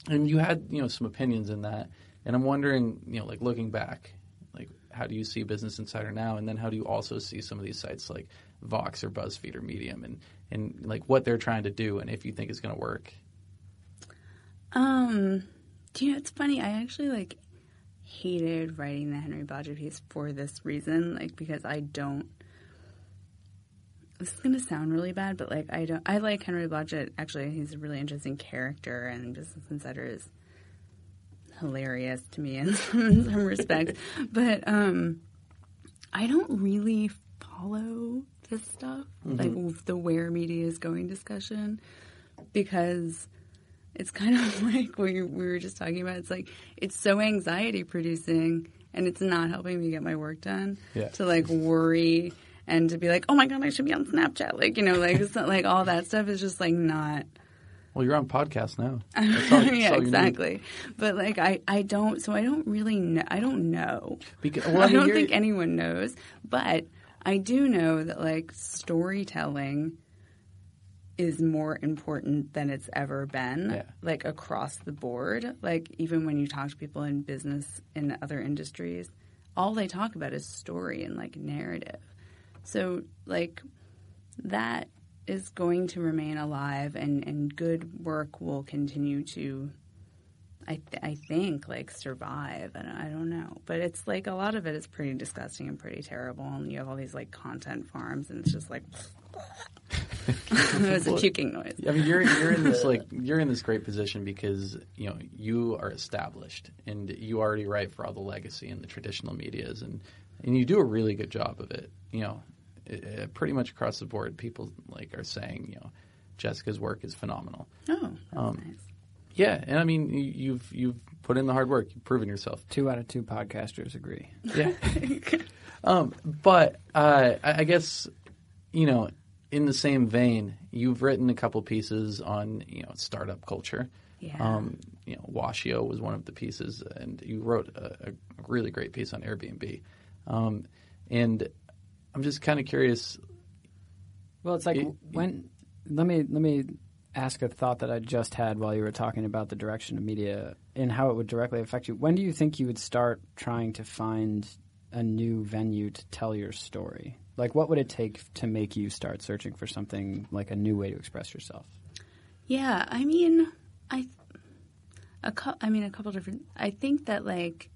and you had you know some opinions in that, and I'm wondering, you know, like looking back, like how do you see Business Insider now, and then how do you also see some of these sites like Vox or BuzzFeed or Medium, and and like what they're trying to do, and if you think it's going to work. Um, do you know? It's funny. I actually like hated writing the Henry Blodget piece for this reason, like because I don't. This is gonna sound really bad, but like I don't. I like Henry Blodget. Actually, he's a really interesting character, and Business Insider is hilarious to me in some, in some respects. But um, I don't really follow this stuff, like the where media is going discussion, because it's kind of like what you, we were just talking about. It's like it's so anxiety producing, and it's not helping me get my work done. Yeah. To like worry and to be like, oh my god, I should be on Snapchat. Like you know, like it's not, like all that stuff is just like not. Well, you're on podcast now. That's all- yeah, need. exactly. But like I, I don't. So I don't really know. I don't know. Because, well, I, I mean, don't think anyone knows, but I do know that like storytelling is more important than it's ever been, Yeah. like across the board. Like even when you talk to people in business in other industries, all they talk about is story and like narrative. So like that is going to remain alive and, and good work will continue to I th- I think like survive. Don't, I don't know, but it's like a lot of it is pretty disgusting and pretty terrible. And you have all these like content farms, and it's just like it was a puking noise. I mean, you're you're in this like you're in this great position because you know you are established and you already write for all the legacy and the traditional medias and and you do a really good job of it. You know, it, it, pretty much across the board, people like are saying you know Jessica's work is phenomenal. Oh, that's Um, nice. Yeah, and I mean you- you've you've put in the hard work, you've proven yourself. Two out of two podcasters agree. Yeah. um, but uh, I, I guess you know, in the same vein, you've written a couple pieces on you know startup culture. Yeah. Um, you know, Washio was one of the pieces, and you wrote a, a really great piece on Airbnb. Um, and I'm just kind of curious. Well, it's like It- when let me let me ask a thought that I just had while you were talking about the direction of media and how it would directly affect you. When do you think you would start trying to find a new venue to tell your story? Like, what would it take to make you start searching for something like a new way to express yourself? Yeah, I mean, I, a cou- I mean, a couple different. I think that like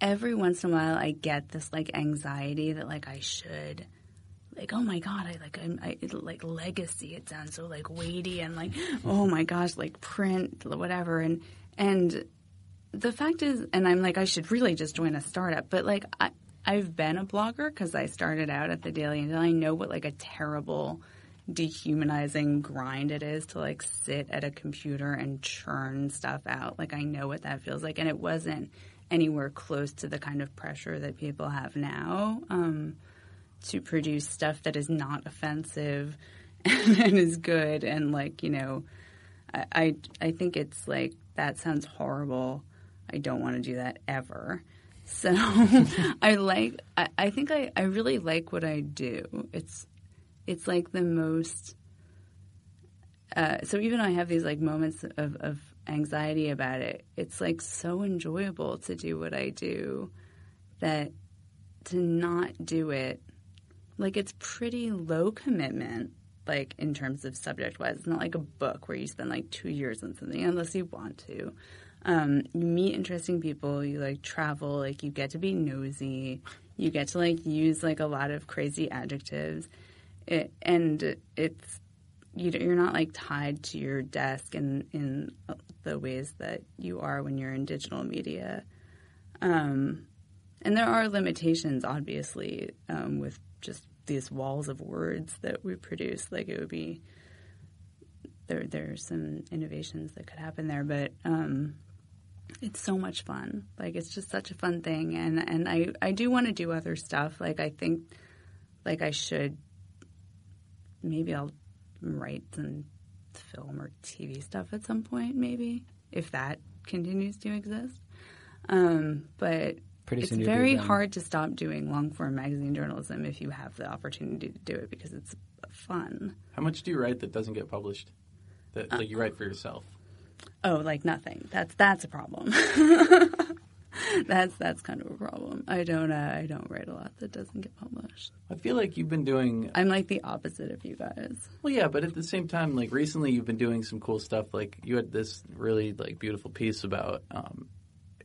every once in a while, I get this like anxiety that like I should, like, oh my god, I like, I'm, I like legacy. It sounds so like weighty and like, oh my gosh, like print, whatever, and and the fact is, and I'm like, I should really just join a startup, but like, I. I've been a blogger because I started out at the Daily and I know what like a terrible dehumanizing grind it is to like sit at a computer and churn stuff out. Like I know what that feels like, and it wasn't anywhere close to the kind of pressure that people have now um, to produce stuff that is not offensive and is good. And like you know, I I, I think it's like that sounds horrible. I don't want to do that ever. So I like I, I think I, I really like what I do. It's it's like the most uh, so even though I have these like moments of, of anxiety about it, it's like so enjoyable to do what I do that to not do it like it's pretty low commitment like in terms of subject wise it's not like a book where you spend like two years on something unless you want to um, you meet interesting people you like travel like you get to be nosy you get to like use like a lot of crazy adjectives it, and it's you, you're not like tied to your desk in in the ways that you are when you're in digital media um, and there are limitations, obviously, um, with just these walls of words that we produce. Like it would be there. There are some innovations that could happen there, but um, it's so much fun. Like it's just such a fun thing, and and I I do want to do other stuff. Like I think, like I should. Maybe I'll write some film or TV stuff at some point. Maybe if that continues to exist. Um, but Pretty it's soon you'll very hard to stop doing long form magazine journalism if you have the opportunity to do it because it's fun. How much do you write that doesn't get published? That like you write for yourself? Oh, like nothing. That's that's a problem. that's that's kind of a problem. I don't uh, I don't write a lot that doesn't get published. I feel like you've been doing I'm like the opposite of you guys. Well, yeah, but at the same time, like recently, you've been doing some cool stuff. Like you had this really like beautiful piece about um,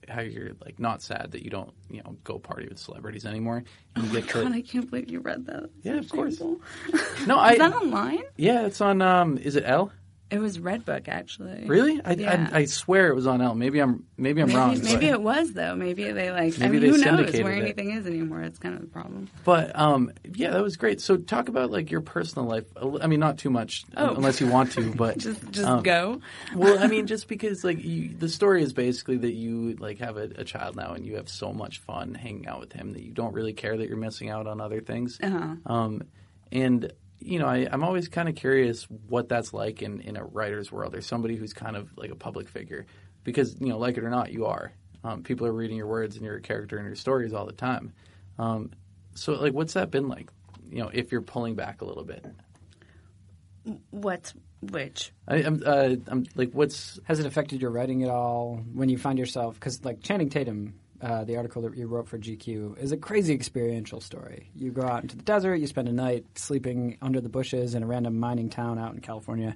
how you're like not sad that you don't you know go party with celebrities anymore. And you get God, I can't believe you read that. Yeah, of course. No, I Is that online? yeah, it's on. Um, is it Elle? It was Redbook actually. Really? I, Yeah. I, I swear it was on Elle. Maybe I'm maybe I'm Maybe, wrong. maybe it was though. Maybe they like. I Maybe mean, they who knows where it. anything is anymore? It's kind of the problem. but um, yeah, that was great. So talk about like your personal life. I mean, not too much Oh. unless you want to, but Just just um, go. well, I mean, just because like you, the story is basically that you like have a, a child now and you have so much fun hanging out with him that you don't really care that you're missing out on other things. Uh-huh. Um, and you know, I, I'm always kind of curious what that's like in, in a writer's world or somebody who's kind of like a public figure, because you know, like it or not, you are. Um, people are reading your words and you're character and your stories all the time. Um, so, like, what's that been like? You know, if you're pulling back a little bit, What's which? I, I'm, uh, I'm like, what's Has it affected your writing at all when you find yourself? Because like Channing Tatum, uh, the article that you wrote for GQ is a crazy experiential story. You go out into the desert, you spend a night sleeping under the bushes in a random mining town out in California.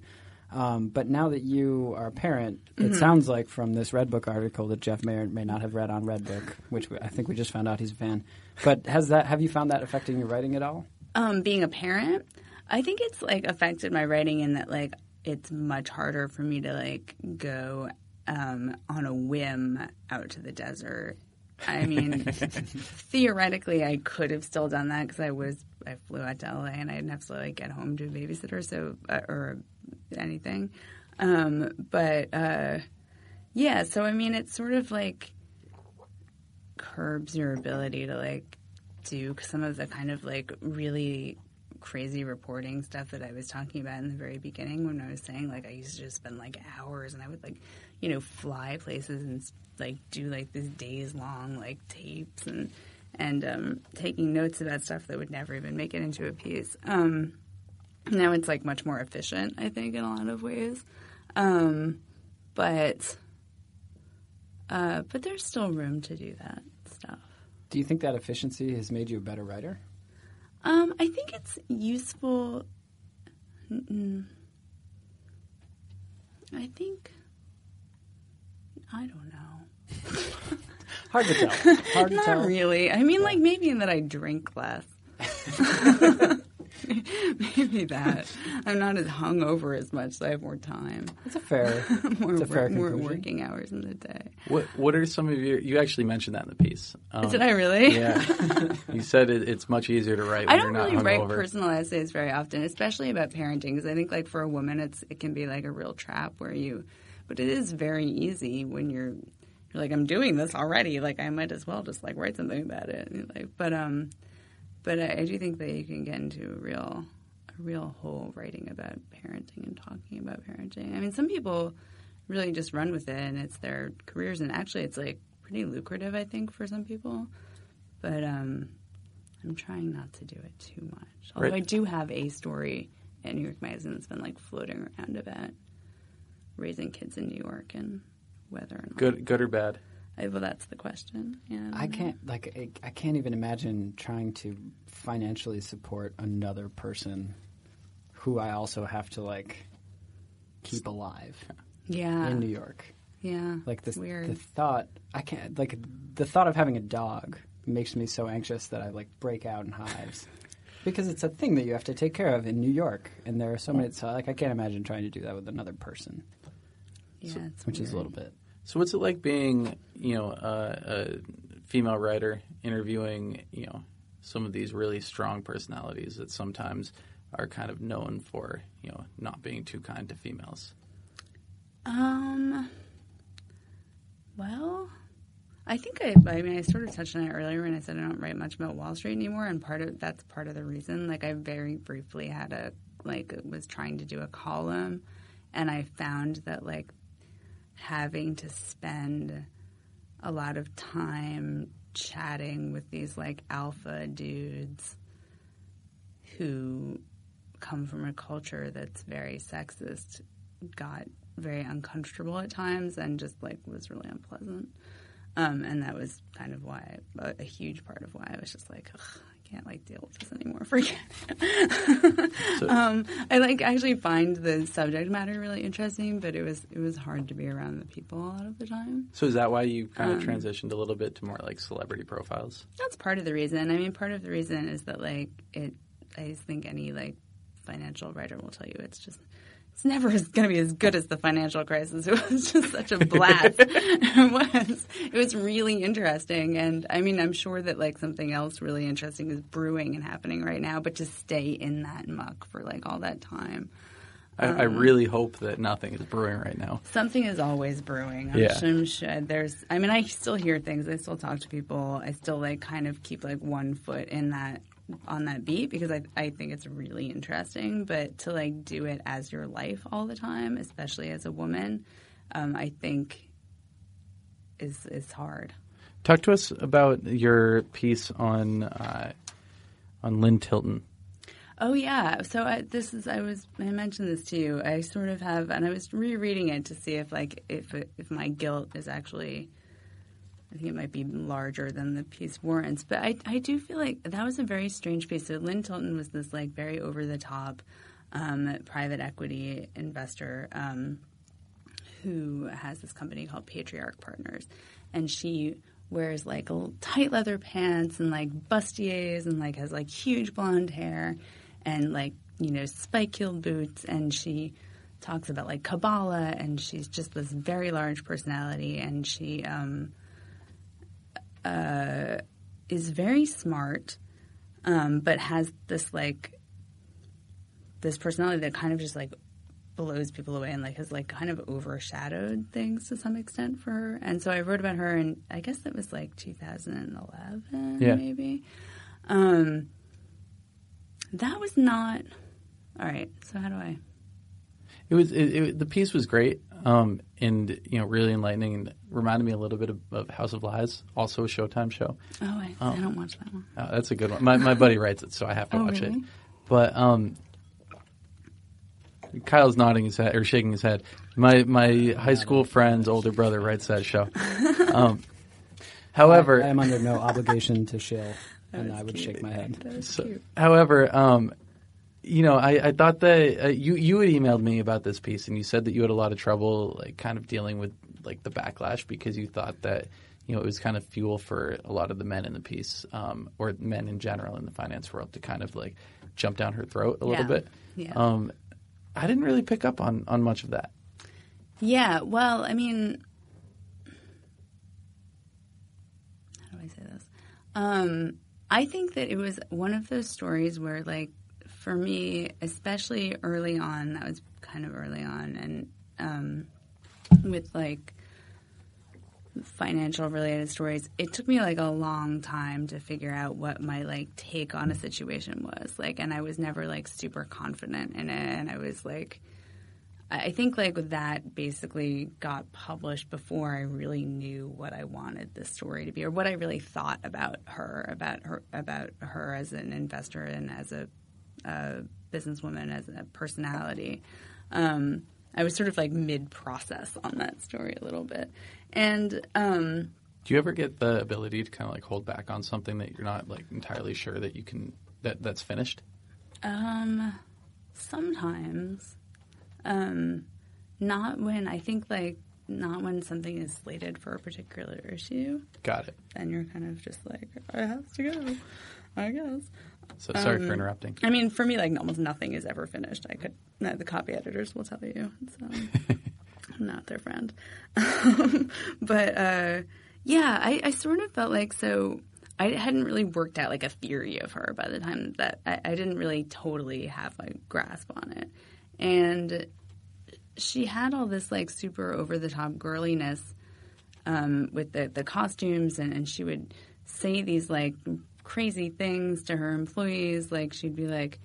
Um, but now that you are a parent, Mm-hmm. it sounds like from this Redbook article that Jeff may or may not have read on Redbook, which I think we just found out he's a fan. But has that have you found that affecting your writing at all? Um, being a parent, I think it's like affected my writing in that like it's much harder for me to like go um, on a whim out to the desert. I mean, theoretically, I could have still done that because I was I flew out to LA and I didn't have to like get home to a babysitter, so uh, or anything. Um, but uh, yeah, so I mean, it's sort of like curbs your ability to like do some of the kind of like really crazy reporting stuff that I was talking about in the very beginning when I was saying like I used to just spend like hours and I would like you know fly places and like do like this days long like tapes and and um, taking notes about stuff that would never even make it into a piece. Um, now it's like much more efficient, I think, in a lot of ways. Um, but uh, but there's still room to do that stuff. Do you think that efficiency has made you a better writer? Um, I think it's useful. Mm, I think. I don't know. Hard to tell. Hard to Not tell. really. I mean, like maybe in that I drink less. maybe that I'm not as hungover as much, so I have more time, It's a fair. more, It's a fair more conclusion. working hours in the day. What What are some of your? You actually mentioned that in the piece. Um, Did I really? Yeah, you said it, it's much easier to write when I you're don't not really write personal essays very often, especially about parenting, because I think like for a woman, it's it can be like a real trap where you, but it is very easy when you're you're like I'm doing this already, like I might as well just like write something about it, like but um, but I, I do think that you can get into a real a real whole writing about parenting and talking about parenting. I mean, some people really just run with it and it's their careers, and actually it's like pretty lucrative, I think, for some people, but um. I'm trying not to do it too much. Although Right. I do have a story in New York Magazine that's been like floating around about raising kids in New York and whether or not. Good, good or bad? I, well, that's the question. Yeah, don't I can't uh, like I, I can't even imagine trying to financially support another person who I also have to like keep alive Yeah. in New York. yeah. Like this, Weird. the thought I can't like the thought of having a dog makes me so anxious that I like break out in hives because it's a thing that you have to take care of in New York, and there are so many. So like I can't imagine trying to do that with another person, yeah, it's which is a little bit. So what's it like being, you know, a female writer interviewing, you know, some of these really strong personalities that sometimes are kind of known for, you know, not being too kind to females? Um. Well, I think I. I mean, I sort of touched on it earlier when I said I don't write much about Wall Street anymore, and part of that's part of the reason. Like, I very briefly had a like was trying to do a column, and I found that like having to spend a lot of time chatting with these like alpha dudes who come from a culture that's very sexist got very uncomfortable at times and just like was really unpleasant. Um, and that was kind of why a, a huge part of why I was just like, can't like deal with this anymore. Forget it. um, I like actually find the subject matter really interesting, but it was it was hard to be around the people a lot of the time. So is that why you kind Um, of transitioned a little bit to more like celebrity profiles? That's part of the reason. I mean, part of the reason is that like it. I just think any like financial writer will tell you it's just it's never going to be as good as the financial crisis. It was just such a blast. it was. It was really interesting, and I mean, I'm sure that like something else really interesting is brewing and happening right now. But to stay in that muck for like all that time, I, I um, really hope that nothing is brewing right now. Something is always brewing. I'm Yeah. sure there's. I mean, I still hear things. I still talk to people. I still like kind of keep like one foot in that on that beat because I I think it's really interesting. But to like do it as your life all the time, especially as a woman, um, I think is is hard. Talk to us about your piece on uh, on Lynn Tilton. Oh yeah. So I, this is I was I mentioned this to you. I sort of have, and I was rereading it to see if like if if my guilt is actually. I think it might be larger than the piece warrants, but I I do feel like that was a very strange piece. So Lynn Tilton was this like very over the top, um, private equity investor um, who has this company called Patriarch Partners, and she wears like tight leather pants and like bustiers and like has like huge blonde hair and like you know spike heeled boots. And she talks about like Kabbalah and she's just this very large personality. And she um, uh, is very smart um, but has this like this personality that kind of just like blows people away and like has like kind of overshadowed things to some extent for her. And so I wrote about her and I guess it was like 2011 Yeah. maybe. Um that was not all right. So how do I It was it, it, the piece was great, um, and you know really enlightening, and reminded me a little bit of, of House of Lies, also a Showtime show. Oh, I, I don't watch that one. Uh, that's a good one. My my buddy writes it, so I have to Oh, watch it. But um, Kyle's nodding his head or shaking his head. My my high school friend's older brother writes that show. Um, however, I am under no obligation to shill, and I would cute. shake my head. That So, cute. however, um, you know, I, I thought that uh, you you had emailed me about this piece, and you said that you had a lot of trouble, like, kind of dealing with like the backlash because you thought that you know it was kind of fuel for a lot of the men in the piece, um, or men in general in the finance world to kind of like jump down her throat a little bit. Yeah. Um, I didn't really pick up on on much of that. Yeah, well, I mean, how do I say this? Um, I think that it was one of those stories where, like, for me, especially early on, that was kind of early on, and um, with like financial related stories, it took me like a long time to figure out what my like take on a situation was. Like, and I was never like super confident in it, and I was like. I think like that basically got published before I really knew what I wanted the story to be, or what I really thought about her, about her, about her as an investor and as a, a businesswoman, as a personality. Um, I was sort of like mid-process on that story a little bit, and um, Do you ever get the ability to kind of like hold back on something that you're not like entirely sure that you can that that's finished? Um, sometimes, um, not when I think like not when something is slated for a particular issue. Got it. Then you're kind of just like, I have to go, I guess. So sorry Um, for interrupting. I mean, for me, like almost nothing is ever finished. I could, no, the copy editors will tell you. Um, I'm not their friend. but uh, yeah, I, I sort of felt like so. I hadn't really worked out like a theory of her by the time that I, I didn't really totally have a grasp on it, and she had all this like super over the top girliness um, with the, the costumes and, and she would say these like crazy things to her employees. Like she'd be like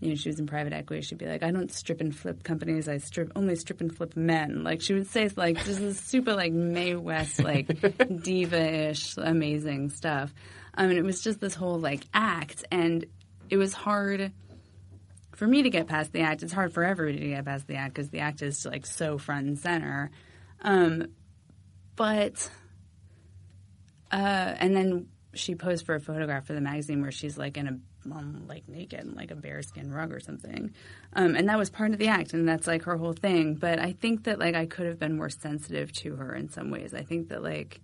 you know she was in private equity. She'd be like i don't strip and flip companies. I strip only strip and flip men. Like she would say like this is super like Mae West like diva-ish amazing stuff. Um, mean, it was just this whole like act. And it was hard for me to get past the act. It's hard for everybody to get past the act because the act is like so front and center. Um, but uh, and then she posed for a photograph for the magazine where she's like in a um, like naked in like a bearskin rug or something, um, and that was part of the act, and that's like her whole thing. But I think that like I could have been more sensitive to her in some ways. I think that like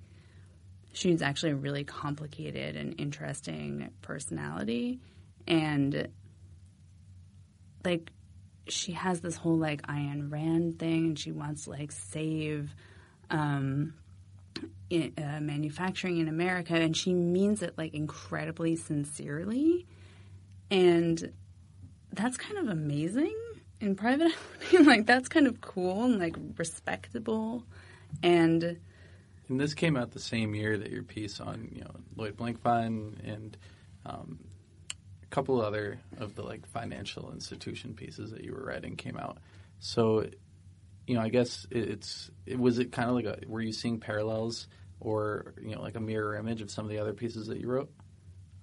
she's actually a really complicated and interesting personality, and like she has this whole like Ayn Rand thing, and she wants to like save um, i uh, manufacturing in America, and she means it like incredibly sincerely, and that's kind of amazing in private like that's kind of cool and like respectable, and And this came out the same year that your piece on you know Lloyd Blankfein and um, a couple other of the like financial institution pieces that you were writing came out. So, you know, I guess it, it's it, was it kind of like a were you seeing parallels or you know like a mirror image of some of the other pieces that you wrote?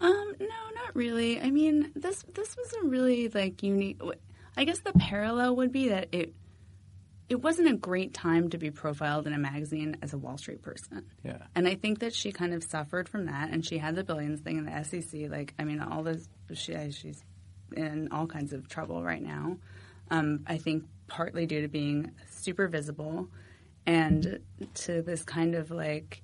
Um, no, not really. I mean, this this was a really like unique. I guess the parallel would be that it it wasn't a great time to be profiled in a magazine as a Wall Street person. Yeah. And I think that she kind of suffered from that, and she had the billions thing in the SEC. Like, I mean, all this she she's in all kinds of trouble right now. Um, I think partly due to being super visible and to this kind of like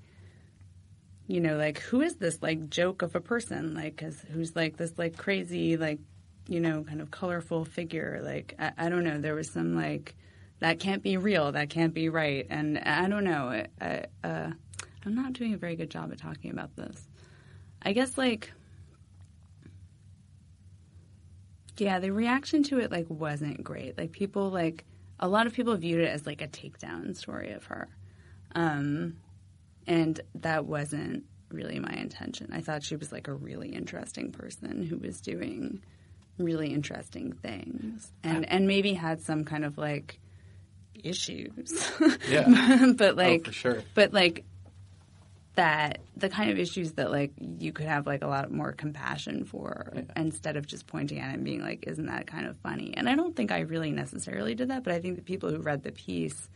you know like who is this like joke of a person? Like who's like this like crazy like you know kind of colorful figure? Like I, I don't know. There was some like that can't be real. That can't be right. And i don't know. I, uh, i'm not doing a very good job at talking about this. I guess like yeah the reaction to it like wasn't great like people like a lot of people viewed it as like a takedown story of her um and that wasn't really my intention i thought she was like a really interesting person who was doing really interesting things and and maybe had some kind of like issues Yeah. but like oh, for sure. but like that the kind of issues that like you could have like a lot more compassion for instead of just pointing at it and being like isn't that kind of funny and i don't think i really necessarily did that but i think the people who read the piece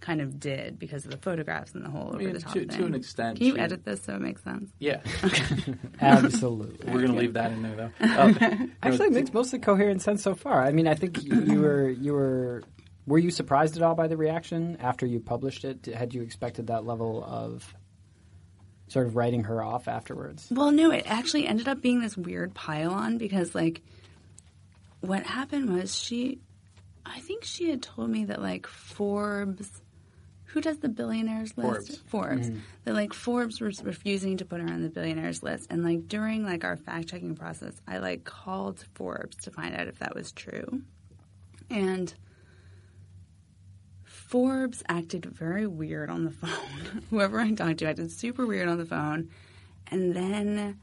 kind of did because of the photographs and the whole mean, over the top to- thing. to an extent, can you she- edit this so it makes sense Yeah. Absolutely. We're going to leave that in there, though. Uh, Actually, it makes mostly coherent sense so far. I mean, I think you you were you were were you surprised at all by the reaction after you published it? Had you expected that level of sort of writing her off afterwards? Well, no, it actually ended up being this weird pile on because, like, what happened was she, I think she had told me that, like, Forbes, who does the billionaires list? Forbes. Forbes. Mm-hmm. That, like, Forbes was refusing to put her on the billionaires list. And, like, during, like, our fact checking process, I, like, called Forbes to find out if that was true. And Forbes acted very weird on the phone. Whoever I talked to acted super weird on the phone. And then,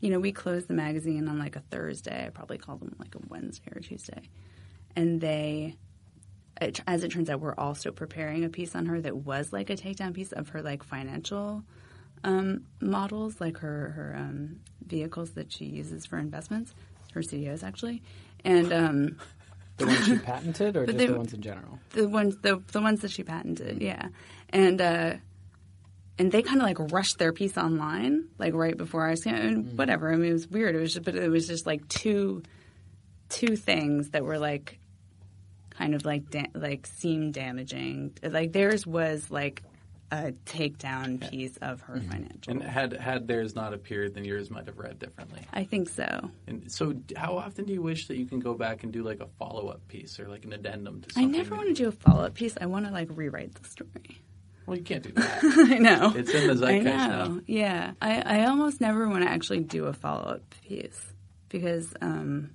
you know, we closed the magazine on like a Thursday. I probably called them like a Wednesday or Tuesday. And they, as it turns out, we're also preparing a piece on her that was like a takedown piece of her like financial um, models, like her, her um, vehicles that she uses for investments, her CLOs actually. And, um, The ones she patented, or just they- the ones in general? the ones the the ones that she patented, yeah, and uh, and they kind of like rushed their piece online like right before I was scanned. And whatever, I mean, it was weird. It was, just, but it was just like two two things that were like kind of like da- like seemed damaging. Like theirs was like a takedown piece of her financial. and had had theirs not appeared, then yours might have read differently. I think so. And so, how often do you wish that you can go back and do like a follow up piece or like an addendum to something? I never want to do a follow up piece. I want to like rewrite the story. Well, you can't do that. I know. It's in the I zeitgeist know. now. Yeah. I, I almost never want to actually do a follow up piece because um,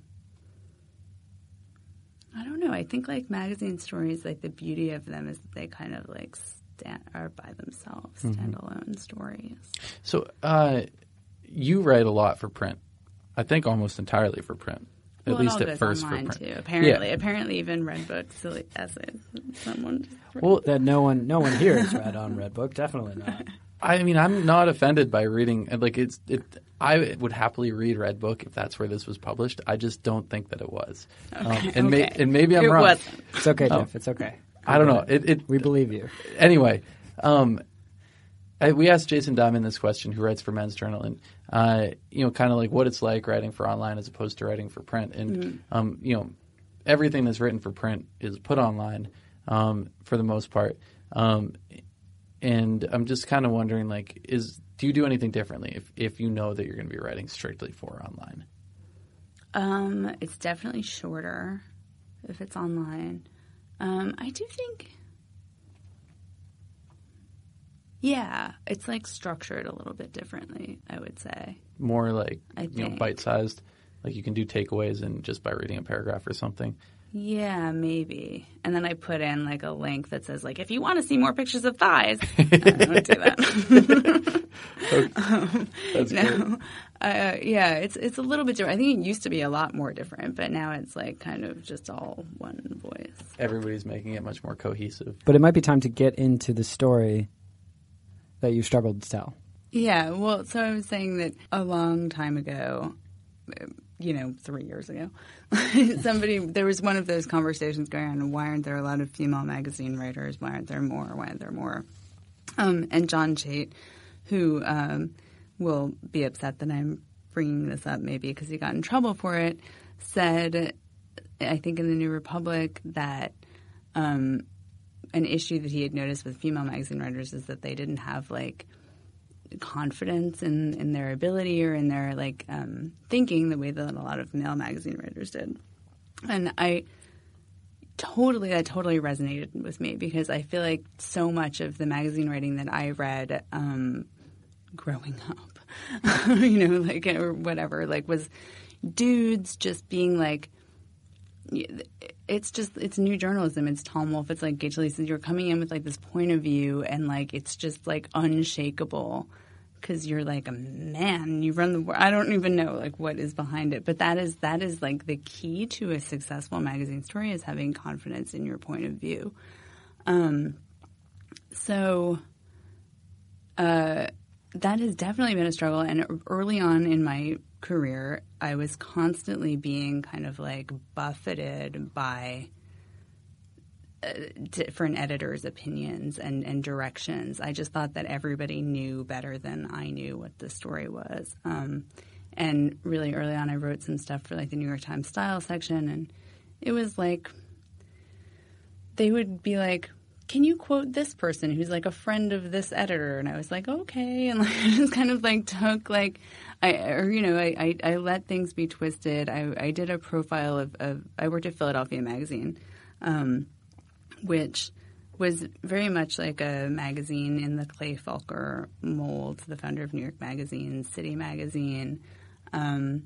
I don't know. I think like magazine stories, like the beauty of them is that they kind of like stand are by themselves, Mm-hmm. standalone stories. So, uh, you write a lot for print. I think almost entirely for print. At well, it least all at first online for print. too. Apparently, Yeah. apparently, even Redbook silly essays. Someone. Well, That no one no one here has read on Redbook. Definitely not. I mean, I'm not offended by reading. and, Like it's it. I would happily read Redbook if that's where this was published. I just don't think that it was. Um, and, may, okay. and maybe I'm It wrong. wasn't. It's okay, Jeff. It's okay. I don't know. It, it We believe you. anyway, um, I, we asked Jason Diamond this question, who writes for Men's Journal, and uh, you know, kind of like what it's like writing for online as opposed to writing for print. And um, you know, everything that's written for print is put online um, for the most part. Um, and I'm just kind of wondering, like, is do you do anything differently if if you know that you're going to be writing strictly for online? Um, it's definitely shorter if it's online. Um, I do think, yeah, it's like structured a little bit differently. I would say. More like I you know, think. bite sized. Like you can do takeaways and just by reading a paragraph or something. Yeah, maybe. And then I put in like a link that says like, if you want to see more pictures of thighs, I don't do that. That's great. no, uh, yeah, it's it's a little bit different. I think it used to be a lot more different, but now it's like kind of just all one voice. Everybody's making it much more cohesive. But it might be time to get into the story that you struggled to tell. Yeah, well, so I was saying that a long time ago, uh, you know, three years ago, somebody there was one of those conversations going on. Why aren't there a lot of female magazine writers? Why aren't there more? Why aren't there more? Um, and John Chait, who um, will be upset that I'm bringing this up, maybe because he got in trouble for it, said, I think in the New Republic, that um, an issue that he had noticed with female magazine writers is that they didn't have like confidence in, in their ability or in their like um, thinking the way that a lot of male magazine writers did. And I totally that totally resonated with me because I feel like so much of the magazine writing that I read um, growing up, you know, like or whatever, like was dudes just being like it's just it's new journalism. It's Tom Wolfe. It's like Gay Talese you're coming in with like this point of view, and like it's just like unshakable because you're like a man. You run the world. I don't even know like what is behind it, but that is that is like the key to a successful magazine story is having confidence in your point of view. Um, so, uh, that has definitely been a struggle. And early on in my career, I was constantly being kind of like buffeted by different editors' opinions and, and directions. I just thought that everybody knew better than I knew what the story was. Um, and really early on, I wrote some stuff for like the New York Times style section, and it was like they would be like, can you quote this person who's like a friend of this editor? And I was like, okay. And like, I just kind of like took like, I, or, you know, I, I, I let things be twisted. I, I did a profile of, of, I worked at Philadelphia Magazine, um, which was very much like a magazine in the Clay Felker mold, the founder of New York Magazine, City Magazine. Um,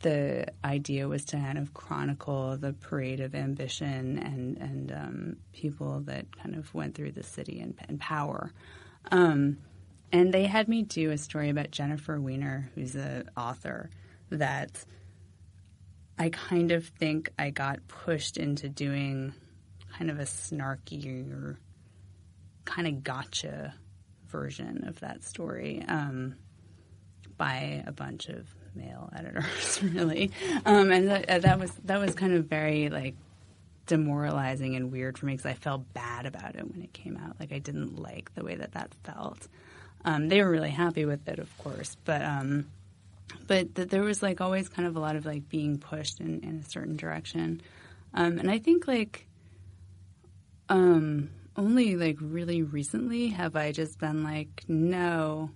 the idea was to kind of chronicle the parade of ambition and and um, people that kind of went through the city and, and power. Um, and they had me do a story about Jennifer Weiner, who's an author, that I kind of think I got pushed into doing kind of a snarkier, kind of gotcha version of that story um, by a bunch of male editors, really. Um, and that, that was that was kind of very like demoralizing and weird for me because I felt bad about it when it came out. Like I didn't like the way that that felt. Um, they were really happy with it, of course, but um, but th- there was like always kind of a lot of like being pushed in, in a certain direction, um, and I think like um, only like really recently have I just been like, no,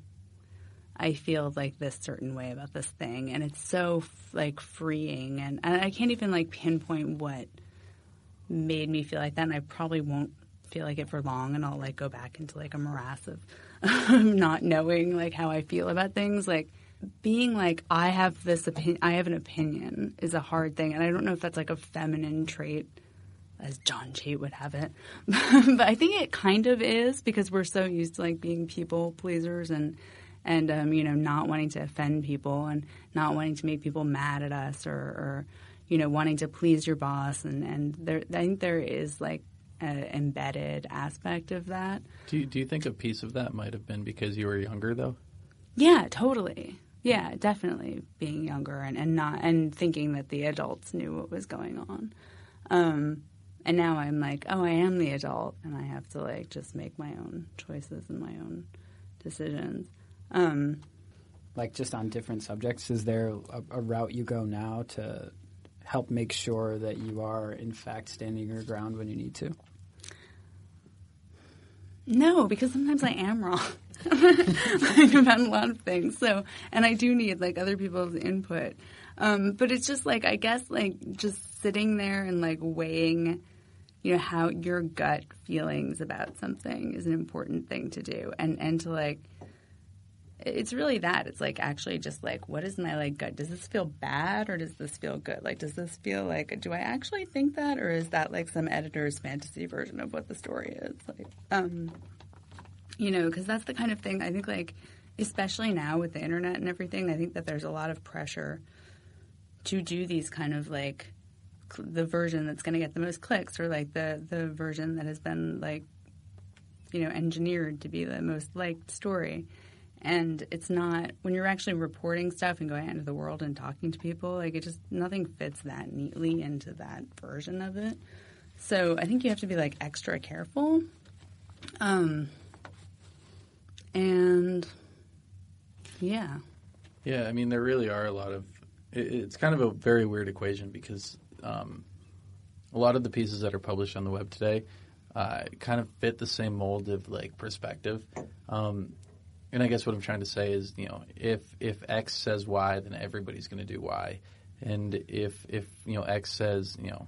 I feel like this certain way about this thing, and it's so like freeing, and, and I can't even like pinpoint what made me feel like that, and I probably won't feel like it for long, and I'll like go back into like a morass of not knowing like how I feel about things, like being like I have this opinion, I have an opinion is a hard thing, and I don't know if that's like a feminine trait as John Chait would have it. but I think it kind of is because we're so used to like being people pleasers and and um, you know not wanting to offend people and not wanting to make people mad at us or, or you know wanting to please your boss and and there I think there is like an embedded aspect of that. Do you, do you think a piece of that might have been because you were younger though? Yeah, totally. Yeah, definitely being younger and, and not and thinking that the adults knew what was going on. Um, and now I'm like, oh, I am the adult, and I have to like just make my own choices and my own decisions. Um, like just on different subjects, is there a, a, route you go now to help make sure that you are in fact standing your ground when you need to? No, because sometimes I am wrong like about a lot of things. So, and I do need like other people's input. Um, but it's just like I guess like just sitting there and like weighing you know how your gut feelings about something is an important thing to do. And and to like it's really that. It's like actually just like what is my like gut? Does this feel bad or does this feel good? Like does this feel like do i actually think that or is that like some editor's fantasy version of what the story is? Like um you know because that's the kind of thing i think like especially now with the internet and everything i think that there's a lot of pressure to do these kind of like the version that's going to get the most clicks or like the the version that has been like you know engineered to be the most liked story. And it's not when you're actually reporting stuff and going out into the world and talking to people like it just nothing fits that neatly into that version of it. So i think you have to be like extra careful. Um and yeah. Yeah i mean there really are a lot of it's kind of a very weird equation because um, a lot of the pieces that are published on the web today uh, kind of fit the same mold of like perspective. Um, and I guess what I'm trying to say is, you know, if if X says Y, then everybody's going to do Y, and if if you know X says you know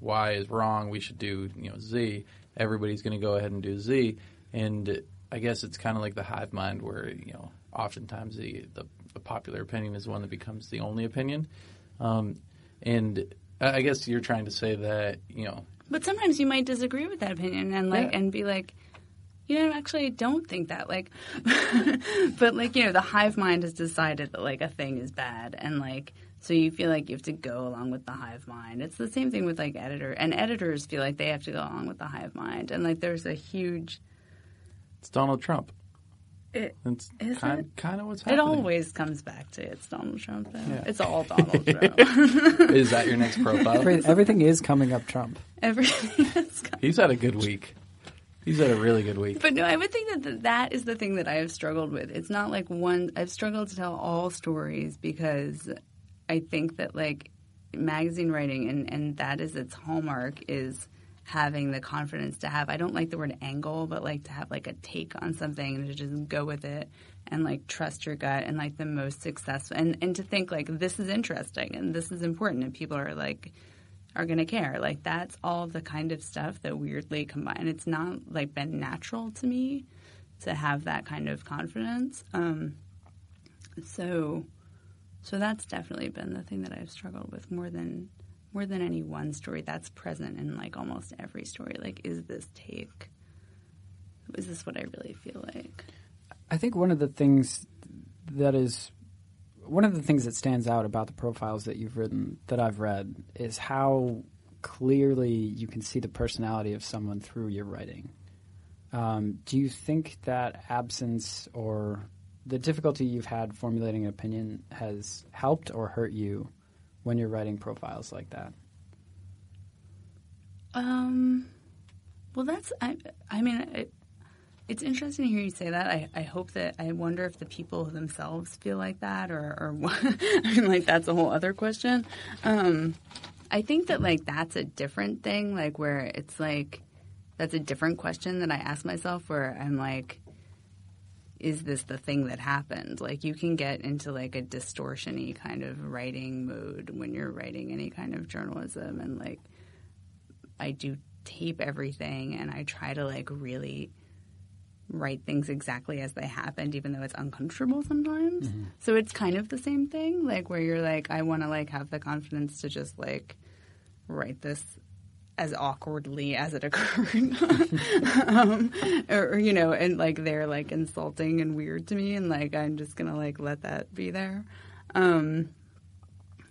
Y is wrong, we should do you know Z. Everybody's going to go ahead and do Z, and I guess it's kind of like the hive mind, where you know oftentimes the, the, the popular opinion is one that becomes the only opinion, um, and I guess you're trying to say that you know But sometimes you might disagree with that opinion and like Yeah. and be like, you know, actually I don't think that. Like but like, you know, the hive mind has decided that like a thing is bad and like so you feel like you have to go along with the hive mind. It's the same thing with like editor and editors feel like they have to go along with the hive mind. And like there's a huge it's Donald Trump. It, It's Is kind it? kind of what's happening. it always comes back to it's Donald Trump though. Yeah. It's all Donald Trump. is that your next profile? Everything is coming up Trump. Everything is coming He's had a good week. He's had a really good week. But no, I would think that th- that is the thing that I have struggled with. It's not like one. I've struggled to tell all stories because I think that like magazine writing and and that is its hallmark is having the confidence to have. I don't like the word angle, but like to have like a take on something and to just go with it and like trust your gut and like the most successful and and to think like this is interesting and this is important and people are like are going to care. Like that's all the kind of stuff that weirdly combine. It's not like been natural to me to have that kind of confidence. Um, so, so that's definitely been the thing that I've struggled with more than more than any one story. That's present in like almost every story. Like, is this take? Is this what I really feel like? I think one of the things that is one of the things that stands out about the profiles that you've written that I've read is how clearly you can see the personality of someone through your writing. Um, do you think that absence or the difficulty you've had formulating an opinion has helped or hurt you when you're writing profiles like that? Um, well, that's I. I mean, it, it's interesting to hear you say that. I, I hope that I wonder if the people themselves feel like that, or or. I mean, like that's a whole other question. Um, I think that like that's a different thing. Like where it's like that's a different question that I ask myself. Where I'm like. Is this the thing that happened? Like you can get into like a distortiony kind of writing mode when you're writing any kind of journalism and like I do tape everything and I try to like really write things exactly as they happened even though it's uncomfortable sometimes. Mm-hmm. So it's kind of the same thing like where you're like I want to like have the confidence to just like write this as awkwardly as it occurred um, or, you know and like they're like insulting and weird to me and like I'm just to like let that be there. Um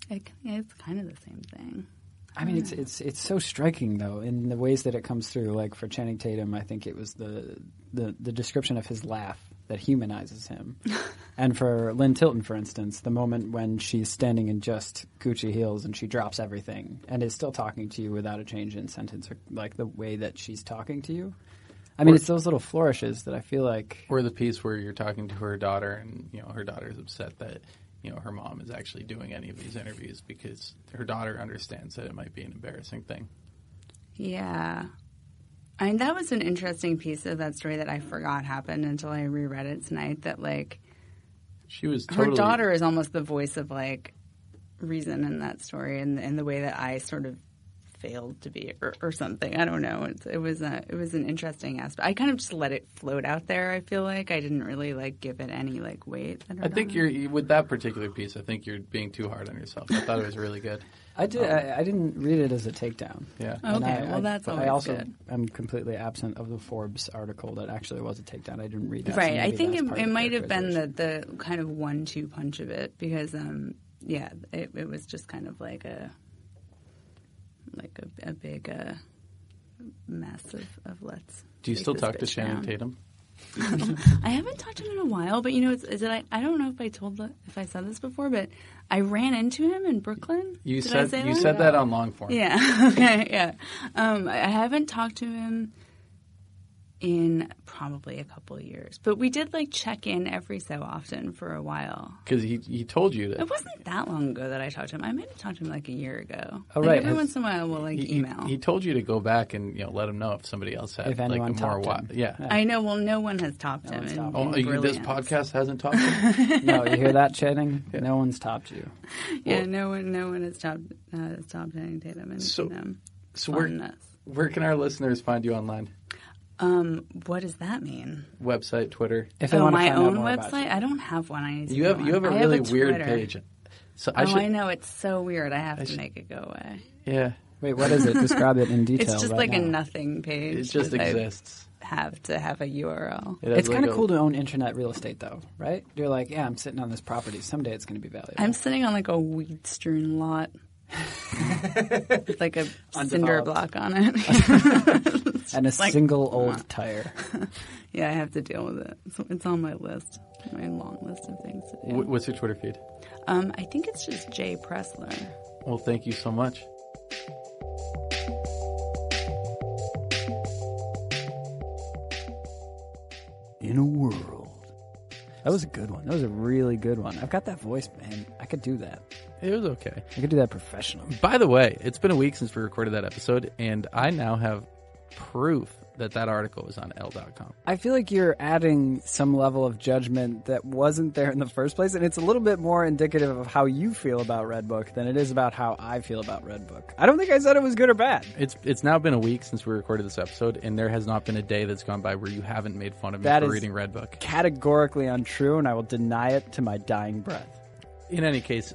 it, it's kind of the same thing. I mean, it's it's it's so striking though in the ways that it comes through. Like for Channing Tatum, I think it was the the, the description of his laugh that humanizes him, and for Lynn Tilton, for instance, the moment when she's standing in just Gucci heels and she drops everything and is still talking to you without a change in sentence, or like the way that she's talking to you. I mean, it's those little flourishes that I feel like. Or the piece where you're talking to her daughter, and you know her daughter's upset that you know her mom is actually doing any of these interviews because her daughter understands that it might be an embarrassing thing. Yeah. I mean, that was an interesting piece of that story that I forgot happened until I reread it tonight. That, like, She was her daughter is almost the voice of, like, reason in that story and, and the way that I sort of failed to be or, or something. I don't know. It's, it was a, it was an interesting aspect. I kind of just let it float out there. I feel like I didn't really like give it any like weight. that her I think daughter- you're with that particular piece. I think you're being too hard on yourself. I thought it was really good. I did. I, I didn't read it as a takedown. Yeah. Okay, I- well, I- that's but always I also good. am completely absent of the Forbes article that actually was a takedown. I didn't read that. so Right. I think it, it might have been the, the kind of one two punch of it because, um, yeah, it, it was just kind of like a like a, a big uh, mess of, of let's. Do you still talk to Channing down. Tatum? I haven't talked to him in a while, but you know, it's, is it? I, I don't know if I told the, if I said this before, but I ran into him in Brooklyn. You Did said you that? said that on Longform. Yeah. Okay. Yeah. Um, I haven't talked to him in probably a couple of years. But we did like check in every so often for a while. Because he he told you that. It wasn't that long ago that I talked to him. I might have talked to him like a year ago. Oh, Like, right. Every Has- once in a while, we'll like He, he- email. he told you to go back and you know let him know if somebody else had If like anyone a more topped wi- him. yeah. Yeah. I know. Well, no one has topped him. one's in- topped Oh, you, this podcast hasn't talked. to him? no, you hear that, Channing? No one's topped you. Yeah, no one, no one has topped uh, has topped Channing Tatum. And, So- um, so where funness. where can our listeners find you online? Um, what does that mean? Website, Twitter. If they oh, want my find own website. I don't have one. I need to You have you on. have a I really weird page. So I oh, should I know. It's so weird. I have to should- make it go away. yeah. Wait, what is it? Describe it in detail. It's just right like a nothing page. It just that I exists. have to have a URL. It It's like kind of cool to own internet real estate, though, right? You're like, yeah, I'm sitting on this property. Someday it's going to be valuable. I'm sitting on like a weed strewn lot. With like a cinder block on it. and a like- single old tire. yeah, I have to deal with it. So it's on my list, my long list of things to do. Wh- What's your Twitter feed? Um, I think it's just J Pressler. Well, thank you so much. In a world. That was a good one. That was a really good one. I've got that voice, man. I could do that. It was okay. I could do that professionally. By the way, it's been a week since we recorded that episode, and I now have proof that that article was on Elle.com. I feel like you're adding some level of judgment that wasn't there in the first place, and it's a little bit more indicative of how you feel about Redbook than it is about how I feel about Redbook. I don't think I said it was good or bad. It's it's now been a week since we recorded this episode, and there has not been a day that's gone by where you haven't made fun of me That for is- reading Redbook. Categorically untrue, and I will deny it to my dying breath. In any case,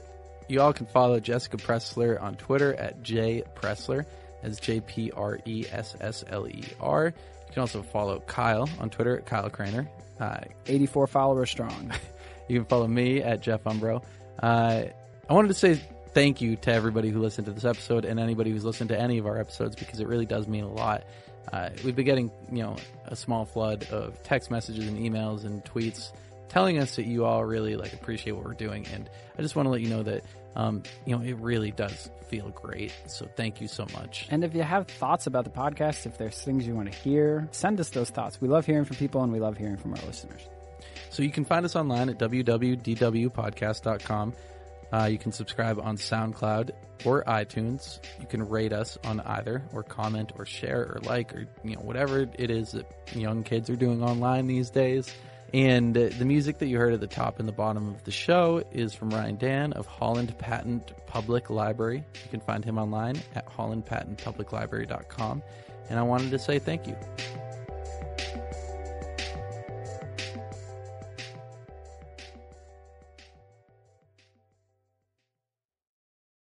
you all can follow Jessica Pressler on Twitter at J Pressler, as J P R E S S L E R. You can also follow Kyle on Twitter at Kyle Craner. Uh, 84 followers strong. You can follow me at Jeff Umbro. Uh, I wanted to say thank you to everybody who listened to this episode and anybody who's listened to any of our episodes because it really does mean a lot. Uh, we've been getting, you know, a small flood of text messages and emails and tweets telling us that you all really like appreciate what we're doing, and I just want to let you know that, um, you know, it really does feel great. So thank you so much. And if you have thoughts about the podcast, if there's things you want to hear, send us those thoughts. We love hearing from people and we love hearing from our listeners. So you can find us online at www.dwpodcast.com. Uh, you can subscribe on SoundCloud or iTunes. You can rate us on either, or comment, or share, or like, or you know whatever it is that young kids are doing online these days. And the music that you heard at the top and the bottom of the show is from Ryan Dan of Holland Patent Public Library. You can find him online at hollandpatentpubliclibrary.com. And I wanted to say thank you.